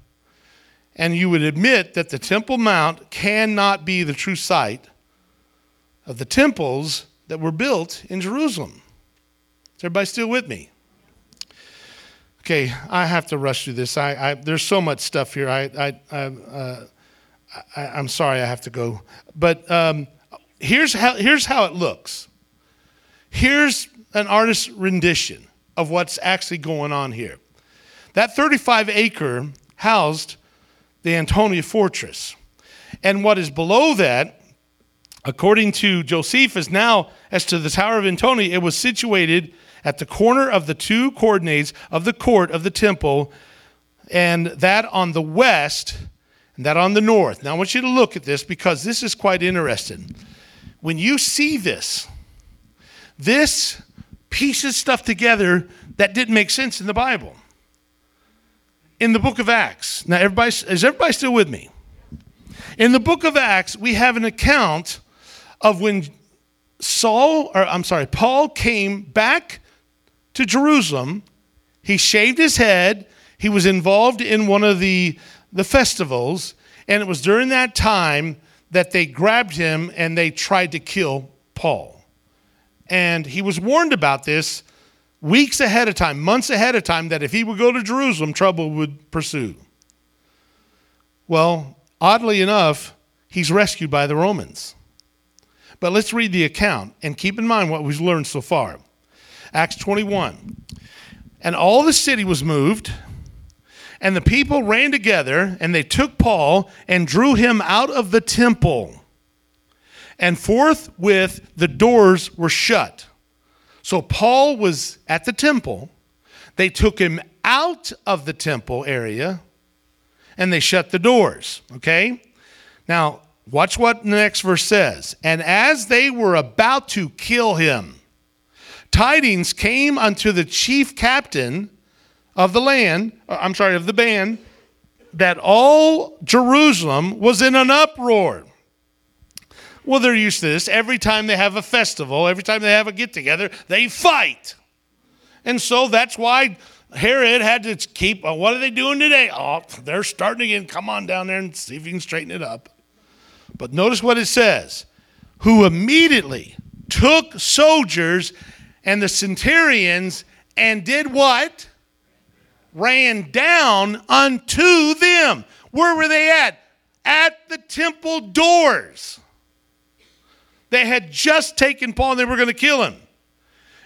A: and you would admit that the Temple Mount cannot be the true site of the temples that were built in Jerusalem. Is everybody still with me? Okay, I have to rush through this. I, I there's so much stuff here. I, I, I, uh, am sorry I have to go. But um, here's how, here's how it looks. Here's an artist's rendition of what's actually going on here. That 35 acre housed the Antonia fortress. And what is below that, according to Josephus, now as to the Tower of Antonia, it was situated at the corner of the two coordinates of the court of the temple, and that on the west and that on the north. Now I want you to look at this because this is quite interesting when you see this, this pieces stuff together that didn't make sense in the Bible. In the book of Acts. Now, everybody, is everybody still with me? In the book of Acts, we have an account of when Saul, or I'm sorry, Paul came back to Jerusalem. He shaved his head. He was involved in one of the, the festivals. And it was during that time that they grabbed him and they tried to kill Paul. And he was warned about this weeks ahead of time, months ahead of time, that if he would go to Jerusalem, trouble would pursue. Well, oddly enough, he's rescued by the Romans. But let's read the account and keep in mind what we've learned so far. Acts 21. And all the city was moved and the people ran together, and they took Paul and drew him out of the temple. And forthwith the doors were shut. So Paul was at the temple. They took him out of the temple area and they shut the doors. Okay? Now, watch what the next verse says. And as they were about to kill him, tidings came unto the chief captain of the land, uh, I'm sorry, of the band, that all Jerusalem was in an uproar. Well, they're used to this. Every time they have a festival, every time they have a get together, they fight. And so that's why Herod had to keep, well, what are they doing today? Oh, they're starting again. Come on down there and see if you can straighten it up. But notice what it says who immediately took soldiers and the centurions and did what? Ran down unto them. Where were they at? At the temple doors. They had just taken Paul and they were going to kill him.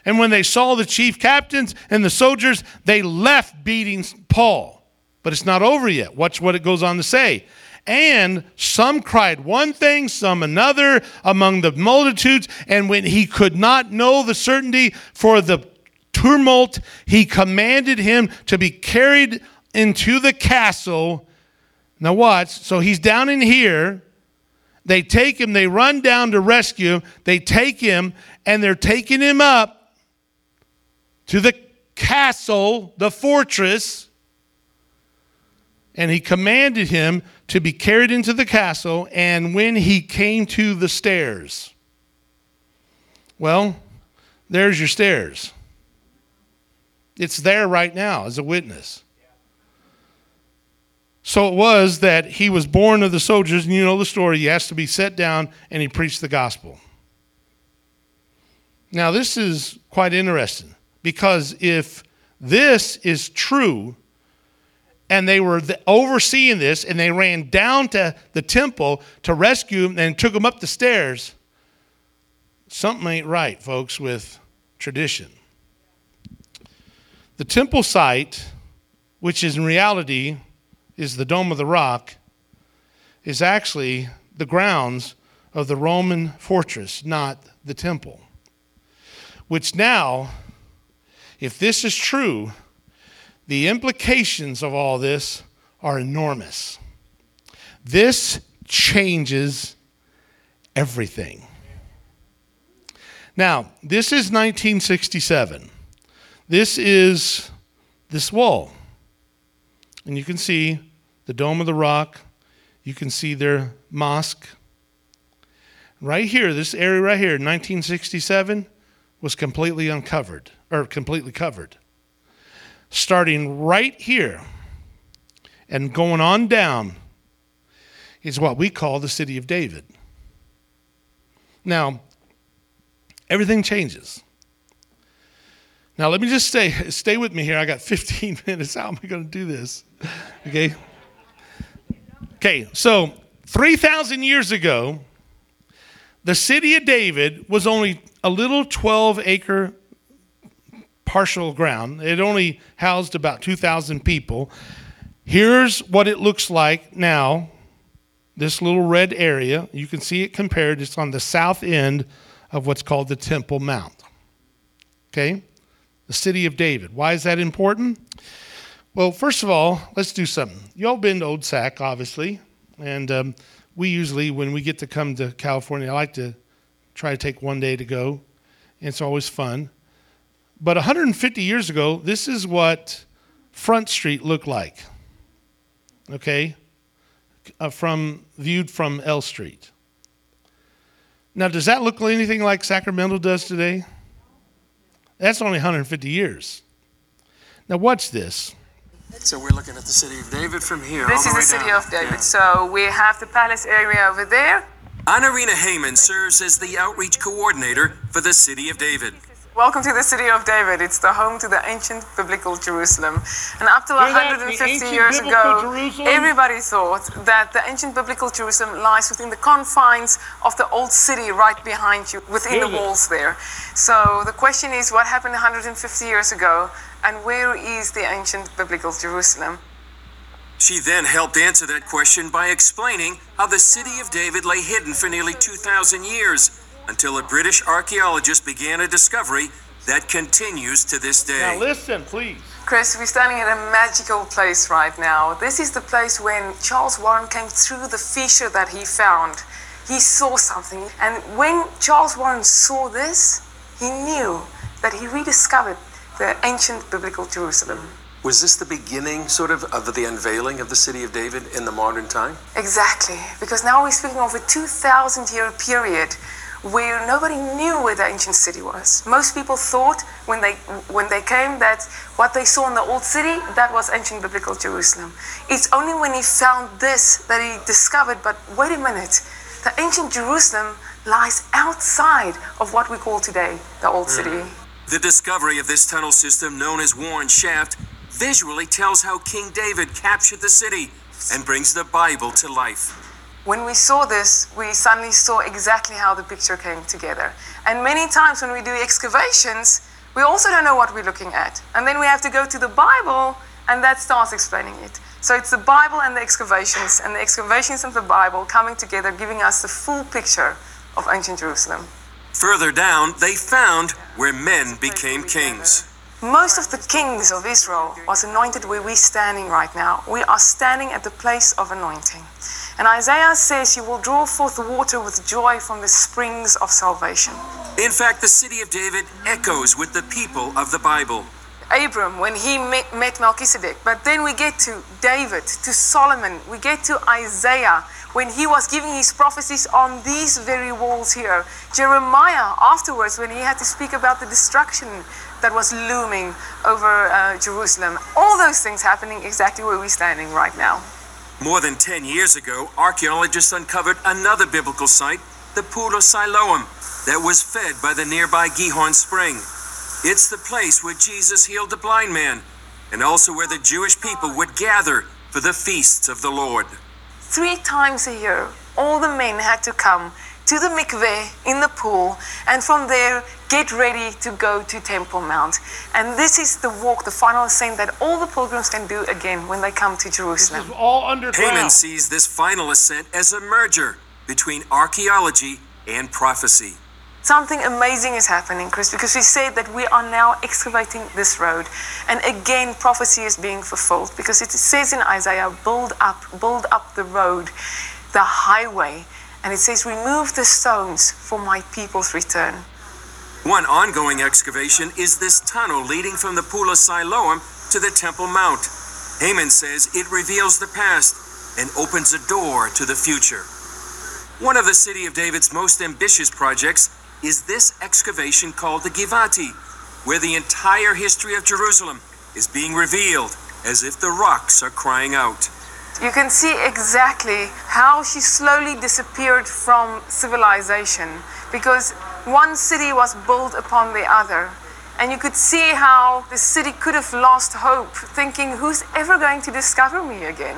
A: And when they saw the chief captains and the soldiers, they left beating Paul. But it's not over yet. Watch what it goes on to say. And some cried one thing, some another among the multitudes. And when he could not know the certainty for the tumult, he commanded him to be carried into the castle. Now, watch. So he's down in here. They take him, they run down to rescue him. They take him, and they're taking him up to the castle, the fortress. And he commanded him to be carried into the castle. And when he came to the stairs, Well, there's your stairs. It's there right now as a witness. So it was that he was born of the soldiers, and you know the story. He has to be set down and he preached the gospel. Now, this is quite interesting because if this is true, and they were overseeing this, and they ran down to the temple to rescue him and took him up the stairs, something ain't right, folks, with tradition. The temple site, which is in reality is the Dome of the Rock, is actually the grounds of the Roman fortress, not the temple. Which now, if this is true, the implications of all this are enormous. This changes everything. Now, this is 1967. This is this wall. And you can see the Dome of the Rock. You can see their mosque. Right here, this area right here, 1967, was completely uncovered, or completely covered. Starting right here and going on down is what we call the city of David. Now, everything changes. Now, let me just stay, stay with me here. I got [laughs] 15 minutes. How am I going to do this? Okay. Okay, so 3,000 years ago, the city of David was only a little 12 acre partial ground. It only housed about 2,000 people. Here's what it looks like now this little red area. You can see it compared. It's on the south end of what's called the Temple Mount. Okay? The city of David. Why is that important? Well, first of all, let's do something. Y'all been to Old Sac, obviously, and um, we usually, when we get to come to California, I like to try to take one day to go. And it's always fun. But 150 years ago, this is what Front Street looked like. Okay, uh, from viewed from L Street. Now, does that look anything like Sacramento does today? That's only 150 years. Now, watch this?
B: So we're looking at the city of David from here.
C: This is the, the city down. of David. Yeah. So we have the palace area over there.
D: Anarina Heyman serves as the outreach coordinator for the city of David.
C: Welcome to the city of David. It's the home to the ancient biblical Jerusalem. And up to 150 years ago, Jerusalem? everybody thought that the ancient biblical Jerusalem lies within the confines of the old city right behind you, within the walls there. So the question is what happened 150 years ago? And where is the ancient biblical Jerusalem?
D: She then helped answer that question by explaining how the city of David lay hidden for nearly 2,000 years until a British archaeologist began a discovery that continues to this day.
A: Now, listen, please.
C: Chris, we're standing at a magical place right now. This is the place when Charles Warren came through the fissure that he found. He saw something. And when Charles Warren saw this, he knew that he rediscovered the ancient biblical Jerusalem.
B: Was this the beginning, sort of, of the unveiling of the city of David in the modern time?
C: Exactly, because now we're speaking of a 2,000 year period where nobody knew where the ancient city was. Most people thought when they when they came that what they saw in the old city that was ancient biblical Jerusalem. It's only when he found this that he discovered. But wait a minute, the ancient Jerusalem lies outside of what we call today the old mm. city.
D: The discovery of this tunnel system, known as Warren Shaft, visually tells how King David captured the city and brings the Bible to life.
C: When we saw this, we suddenly saw exactly how the picture came together. And many times when we do excavations, we also don't know what we're looking at. And then we have to go to the Bible, and that starts explaining it. So it's the Bible and the excavations, and the excavations of the Bible coming together, giving us the full picture of ancient Jerusalem.
D: Further down, they found where men became kings.
C: Most of the kings of Israel was anointed where we're standing right now. We are standing at the place of anointing. And Isaiah says, You will draw forth water with joy from the springs of salvation.
D: In fact, the city of David echoes with the people of the Bible.
C: Abram when he met, met Melchizedek. But then we get to David, to Solomon, we get to Isaiah when he was giving his prophecies on these very walls here. Jeremiah afterwards when he had to speak about the destruction that was looming over uh, Jerusalem. All those things happening exactly where we're standing right now.
D: More than 10 years ago, archaeologists uncovered another biblical site, the Pool of Siloam, that was fed by the nearby Gihon Spring. It's the place where Jesus healed the blind man, and also where the Jewish people would gather for the feasts of the Lord.
C: Three times a year, all the men had to come to the mikveh in the pool, and from there get ready to go to Temple Mount. And this is the walk, the final ascent that all the pilgrims can do again when they come to
A: This
C: Jerusalem.
A: is all underground.
D: Haman sees this final ascent as a merger between archaeology and prophecy.
C: Something amazing is happening, Chris, because we said that we are now excavating this road. And again, prophecy is being fulfilled because it says in Isaiah, build up, build up the road, the highway. And it says, remove the stones for my people's return.
D: One ongoing excavation is this tunnel leading from the Pool of Siloam to the Temple Mount. Haman says it reveals the past and opens a door to the future. One of the City of David's most ambitious projects is this excavation called the Givati, where the entire history of Jerusalem is being revealed as if the rocks are crying out.
C: You can see exactly how she slowly disappeared from civilization because one city was built upon the other. And you could see how the city could have lost hope, thinking, who's ever going to discover me again?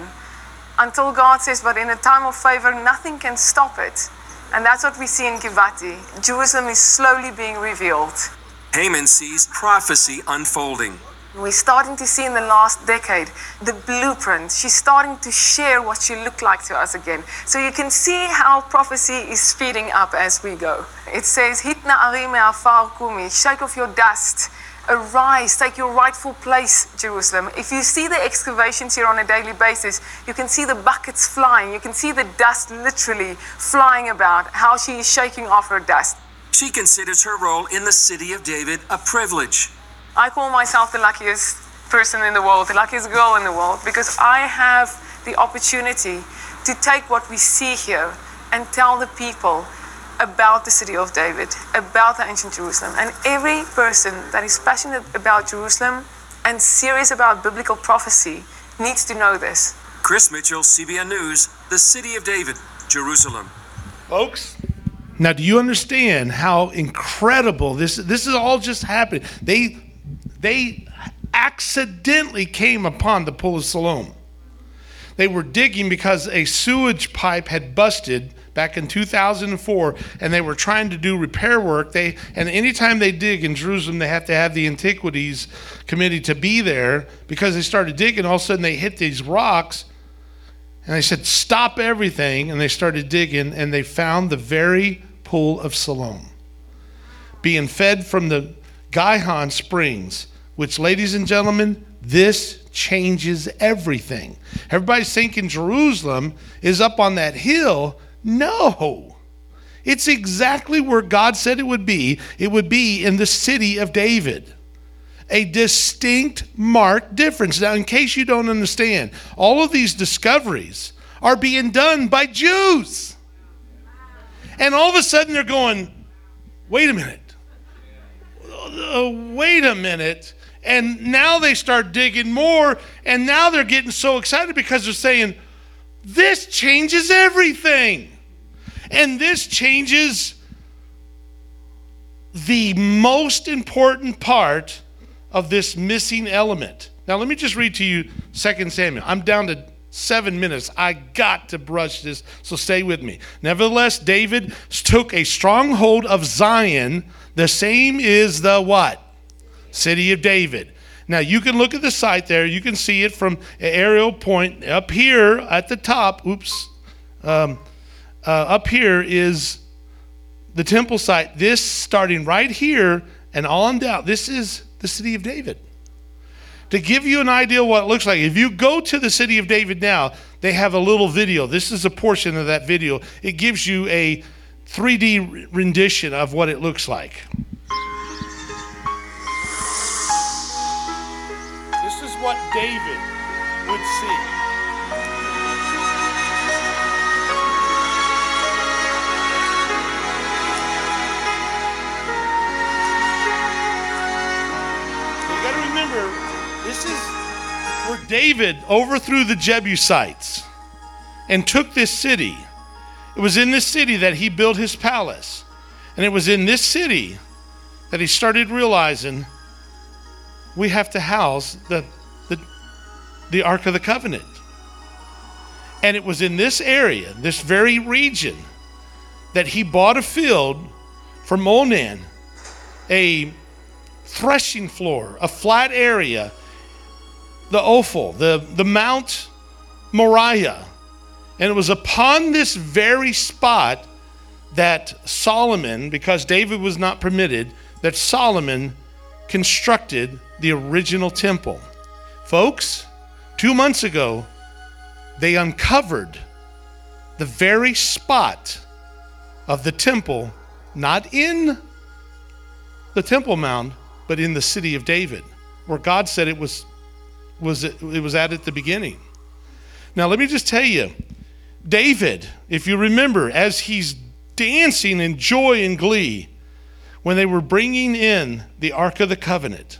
C: Until God says, but in a time of favor, nothing can stop it. And that's what we see in Givati. Jerusalem is slowly being revealed.
D: Haman sees prophecy unfolding.
C: We're starting to see in the last decade the blueprint. She's starting to share what she looked like to us again. So you can see how prophecy is speeding up as we go. It says, Hitna arime afar kumi, shake off your dust. Arise, take your rightful place, Jerusalem. If you see the excavations here on a daily basis, you can see the buckets flying. You can see the dust literally flying about, how she is shaking off her dust.
D: She considers her role in the City of David a privilege.
C: I call myself the luckiest person in the world, the luckiest girl in the world, because I have the opportunity to take what we see here and tell the people about the city of David, about the ancient Jerusalem. And every person that is passionate about Jerusalem and serious about biblical prophecy needs to know this.
D: Chris Mitchell, CBN News, the City of David, Jerusalem.
A: folks. Now, do you understand how incredible this? This is all just happening. They, they accidentally came upon the pool of Siloam. They were digging because a sewage pipe had busted back in 2004, and they were trying to do repair work. They and anytime they dig in Jerusalem, they have to have the Antiquities Committee to be there because they started digging. All of a sudden, they hit these rocks and they said, Stop everything. And they started digging, and they found the very pool of Siloam being fed from the Gihon springs, which, ladies and gentlemen, this changes everything. Everybody's thinking Jerusalem is up on that hill. No. It's exactly where God said it would be. It would be in the city of David a distinct marked difference. Now, in case you don't understand, all of these discoveries are being done by Jews. And all of a sudden they're going, wait a minute. Uh, wait a minute. And now they start digging more, and now they're getting so excited because they're saying, this changes everything. And this changes the most important part of this missing element. Now, let me just read to you 2 Samuel. I'm down to seven minutes. I got to brush this, so stay with me. Nevertheless, David took a stronghold of Zion. The same is the what? City of David. Now, you can look at the site there. You can see it from aerial point up here at the top. Oops. Um, uh, up here is the temple site. This starting right here and all on down. This is the city of David. To give you an idea what it looks like, if you go to the city of David now, they have a little video. This is a portion of that video. It gives you a 3D rendition of what it looks like. David would see. You got to remember, this is where David overthrew the Jebusites and took this city. It was in this city that he built his palace. And it was in this city that he started realizing we have to house the, the, Ark of the Covenant. And it was in this area, this very region, that he bought a field from Ornan, a threshing floor, a flat area, the Ophel, the, the Mount Moriah. And it was upon this very spot that Solomon, because David was not permitted, that Solomon constructed the original temple. Folks, two months ago, they uncovered the very spot of the temple, not in the Temple Mount, but in the city of David, where God said it was, was it, it was at at the beginning. Now, let me just tell you, David, if you remember, as he's dancing in joy and glee when they were bringing in the Ark of the Covenant,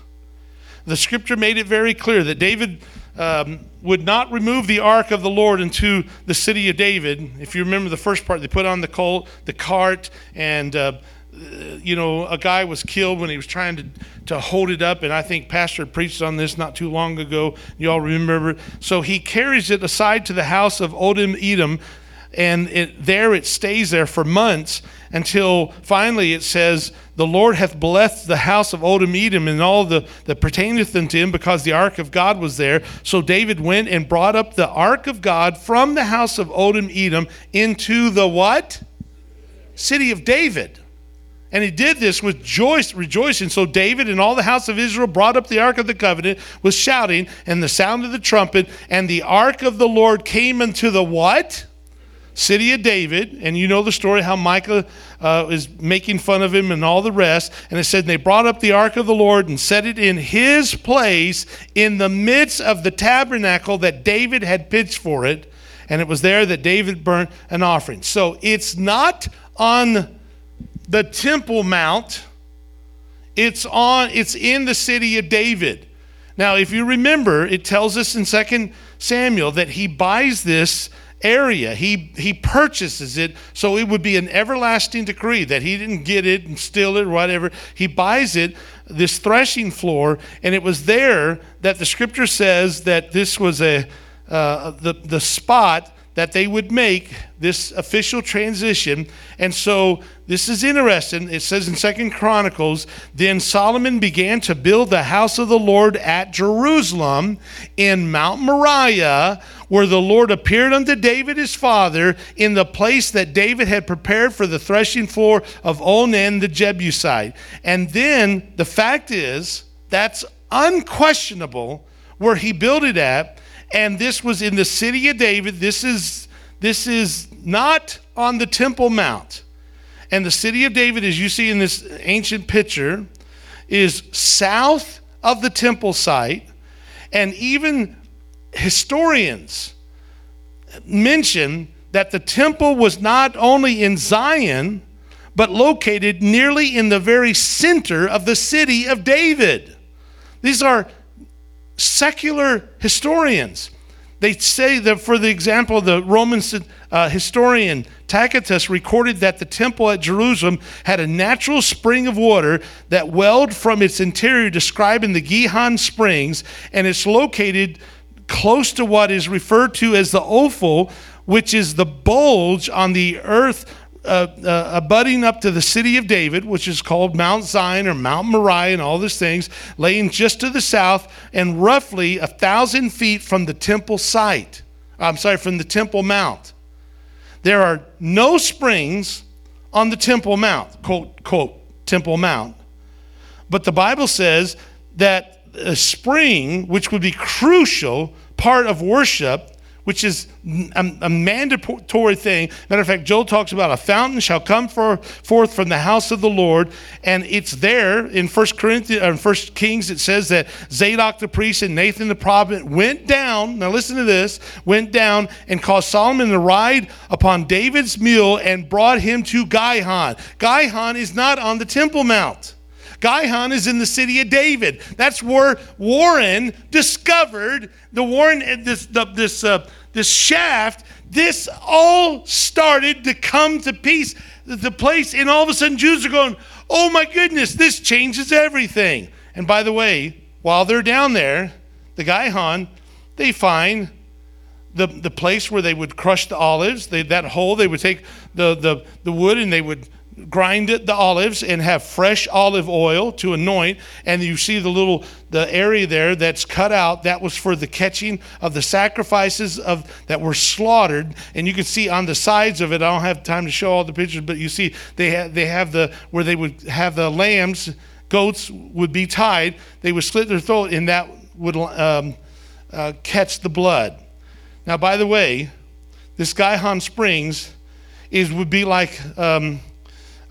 A: the scripture made it very clear that David um, would not remove the ark of the Lord into the city of David. If you remember the first part, they put on the colt, the cart, and uh, you know a guy was killed when he was trying to to hold it up. And I think Pastor preached on this not too long ago. You all remember? So he carries it aside to the house of Obed Edom, and it, there it stays there for months until finally it says, The Lord hath blessed the house of Obed Edom and all the, that pertaineth unto him, because the ark of God was there. So David went and brought up the ark of God from the house of Obed Edom into the what? City of David. And he did this with joy, rejoicing. So David and all the house of Israel brought up the ark of the covenant with shouting and the sound of the trumpet. And the ark of the Lord came into the what? City of David. And you know the story how Michal uh, is making fun of him and all the rest. And it said they brought up the ark of the Lord and set it in his place in the midst of the tabernacle that David had pitched for it. And it was there that David burnt an offering. So it's not on the temple mount it's on it's in the city of david now if you remember it tells us in 2 samuel that he buys this area. He he purchases it so it would be an everlasting decree that he didn't get it and steal it or whatever. He buys it this threshing floor and it was there that the scripture says that this was a uh, the the spot that they would make this official transition. And so this is interesting. It says in second chronicles then solomon began to build the house of the lord at jerusalem in mount moriah where the lord appeared unto david his father in the place that david had prepared for the threshing floor of ornan the jebusite and then the fact is that's unquestionable where he built it at and this was in the city of David. This is this is not on the Temple Mount. And the city of David, as you see in this ancient picture, is south of the temple site. And even historians mention that the temple was not only in Zion, but located nearly in the very center of the city of David. These are secular historians. They say that, for the example, the Roman uh, historian Tacitus recorded that the temple at Jerusalem had a natural spring of water that welled from its interior, describing the Gihon Springs, and it's located close to what is referred to as the Ophel, which is the bulge on the earth uh, uh, abutting up to the city of David, which is called Mount Zion or Mount Moriah and all these things, laying just to the south and roughly a thousand feet from the temple site. I'm sorry, from the Temple Mount. There are no springs on the Temple Mount, quote, quote, Temple Mount. But the Bible says that a spring, which would be crucial part of worship, which is a, a, mandatory thing. Matter of fact, Joel talks about a fountain shall come for, forth from the house of the Lord, and it's there in First Corinthians, uh, or First Kings. It says that Zadok the priest and Nathan the prophet went down. Now listen to this: went down and caused Solomon to ride upon David's mule and brought him to Gihon. Gihon is not on the Temple Mount. Gihon is in the city of David. That's where Warren discovered the Warren this the, this uh, this shaft. This all started to come to peace. The place, and all of a sudden, Jews are going, "Oh my goodness, this changes everything." And by the way, while they're down there, the Gihon, they find the, the place where they would crush the olives. They, that hole, they would take the, the, the wood and they would grind it, the olives and have fresh olive oil to anoint. And you see the little the area there that's cut out that was for the catching of the sacrifices of that were slaughtered. And you can see on the sides of it i don't have time to show all the pictures but you see they have they have the where they would have the lambs goats would be tied. They would slit their throat and that would um, uh, catch the blood. Now by the way this guy Gihon Springs is would be like um,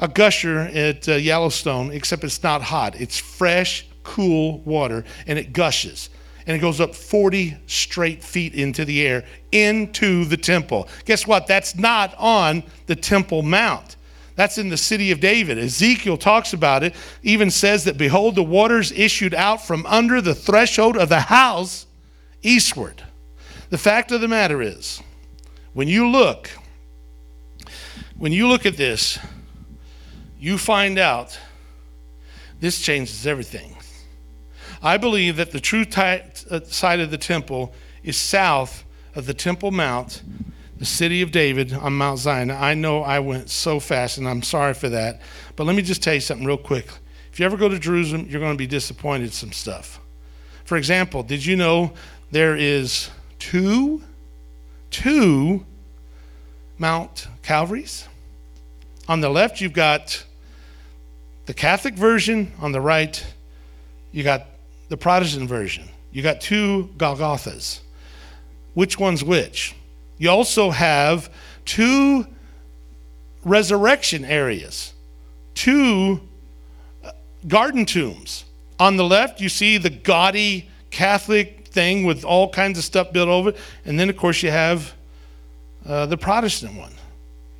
A: a gusher at uh, Yellowstone, except it's not hot. It's fresh, cool water, and it gushes. And it goes up 40 straight feet into the air, into the temple. Guess what? That's not on the Temple Mount. That's in the city of David. Ezekiel talks about it, even says that, Behold, the waters issued out from under the threshold of the house eastward. The fact of the matter is, when you look, when you look at this, you find out this changes everything. I believe that the true uh, side of the temple is south of the Temple Mount, the city of David on Mount Zion. I know I went so fast, and I'm sorry for that. But let me just tell you something real quick. If you ever go to Jerusalem, you're going to be disappointed in some stuff. For example, did you know there is two, two Mount Calvaries? On the left, you've got the Catholic version on the right, you got the Protestant version. You got two Golgothas. Which one's which? You also have two resurrection areas, two uh, garden tombs. On the left, you see the gaudy Catholic thing with all kinds of stuff built over it. And then, of course, you have uh, the Protestant one.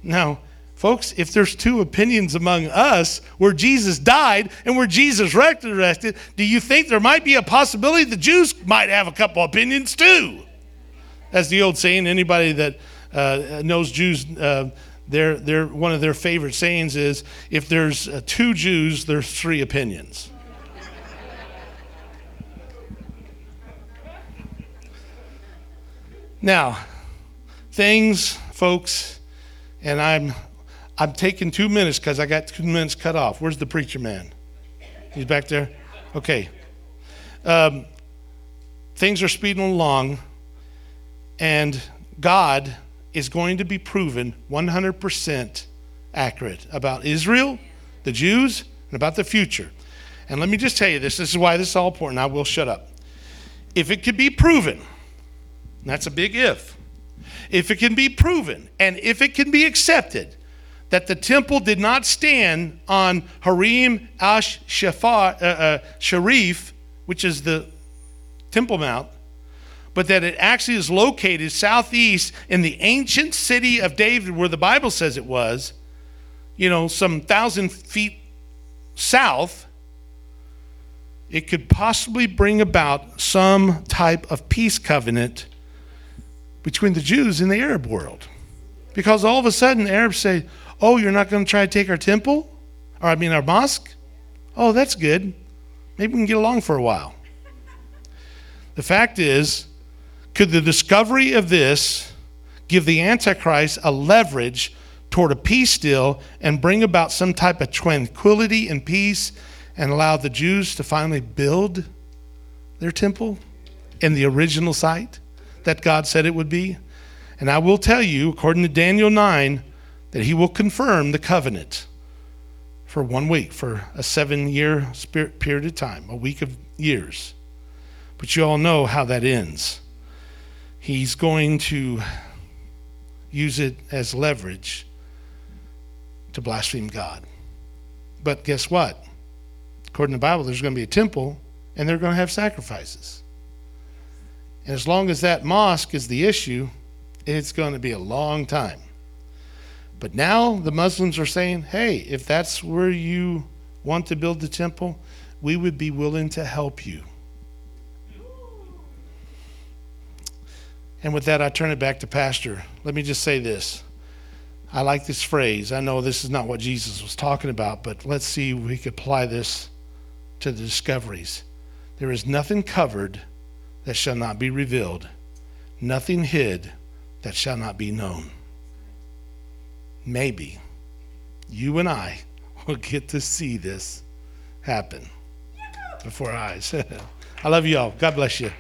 A: Now, Folks, if there's two opinions among us where Jesus died and where Jesus resurrected, do you think there might be a possibility the Jews might have a couple opinions too? That's the old saying. Anybody that uh, knows Jews, uh, their, their, one of their favorite sayings is if there's uh, two Jews, there's three opinions. now, things, folks, and I'm I'm taking two minutes because I got two minutes cut off. Where's the preacher man? He's back there? Okay. Um, things are speeding along, and God is going to be proven 100% accurate about Israel, the Jews, and about the future. And let me just tell you this this is why this is all important. I will shut up. If it could be proven, that's a big if, if it can be proven and if it can be accepted that the temple did not stand on Haram Ash Shafar, uh, uh, Sharif, which is the Temple Mount, but that it actually is located southeast in the ancient city of David, where the Bible says it was, you know, some thousand feet south, it could possibly bring about some type of peace covenant between the Jews and the Arab world. Because all of a sudden, Arabs say, Oh, you're not going to try to take our temple? Or, I mean, our mosque? Oh, that's good. Maybe we can get along for a while. The fact is, could the discovery of this give the Antichrist a leverage toward a peace deal and bring about some type of tranquility and peace and allow the Jews to finally build their temple in the original site that God said it would be? And I will tell you, according to Daniel 9, that he will confirm the covenant for one week, for a seven year period of time, a week of years. But you all know how that ends. he's going to use it as leverage to blaspheme God. But guess what? According to the Bible, there's going to be a temple and they're going to have sacrifices. And as long as that mosque is the issue, it's going to be a long time. But now the Muslims are saying, hey, if that's where you want to build the temple, we would be willing to help you. And with that, I turn it back to Pastor. Let me just say this. I like this phrase. I know this is not what Jesus was talking about, but let's see if we can apply this to the discoveries. There is nothing covered that shall not be revealed, nothing hid that shall not be known. Maybe you and I will get to see this happen before our eyes. [laughs] I love you all. God bless you.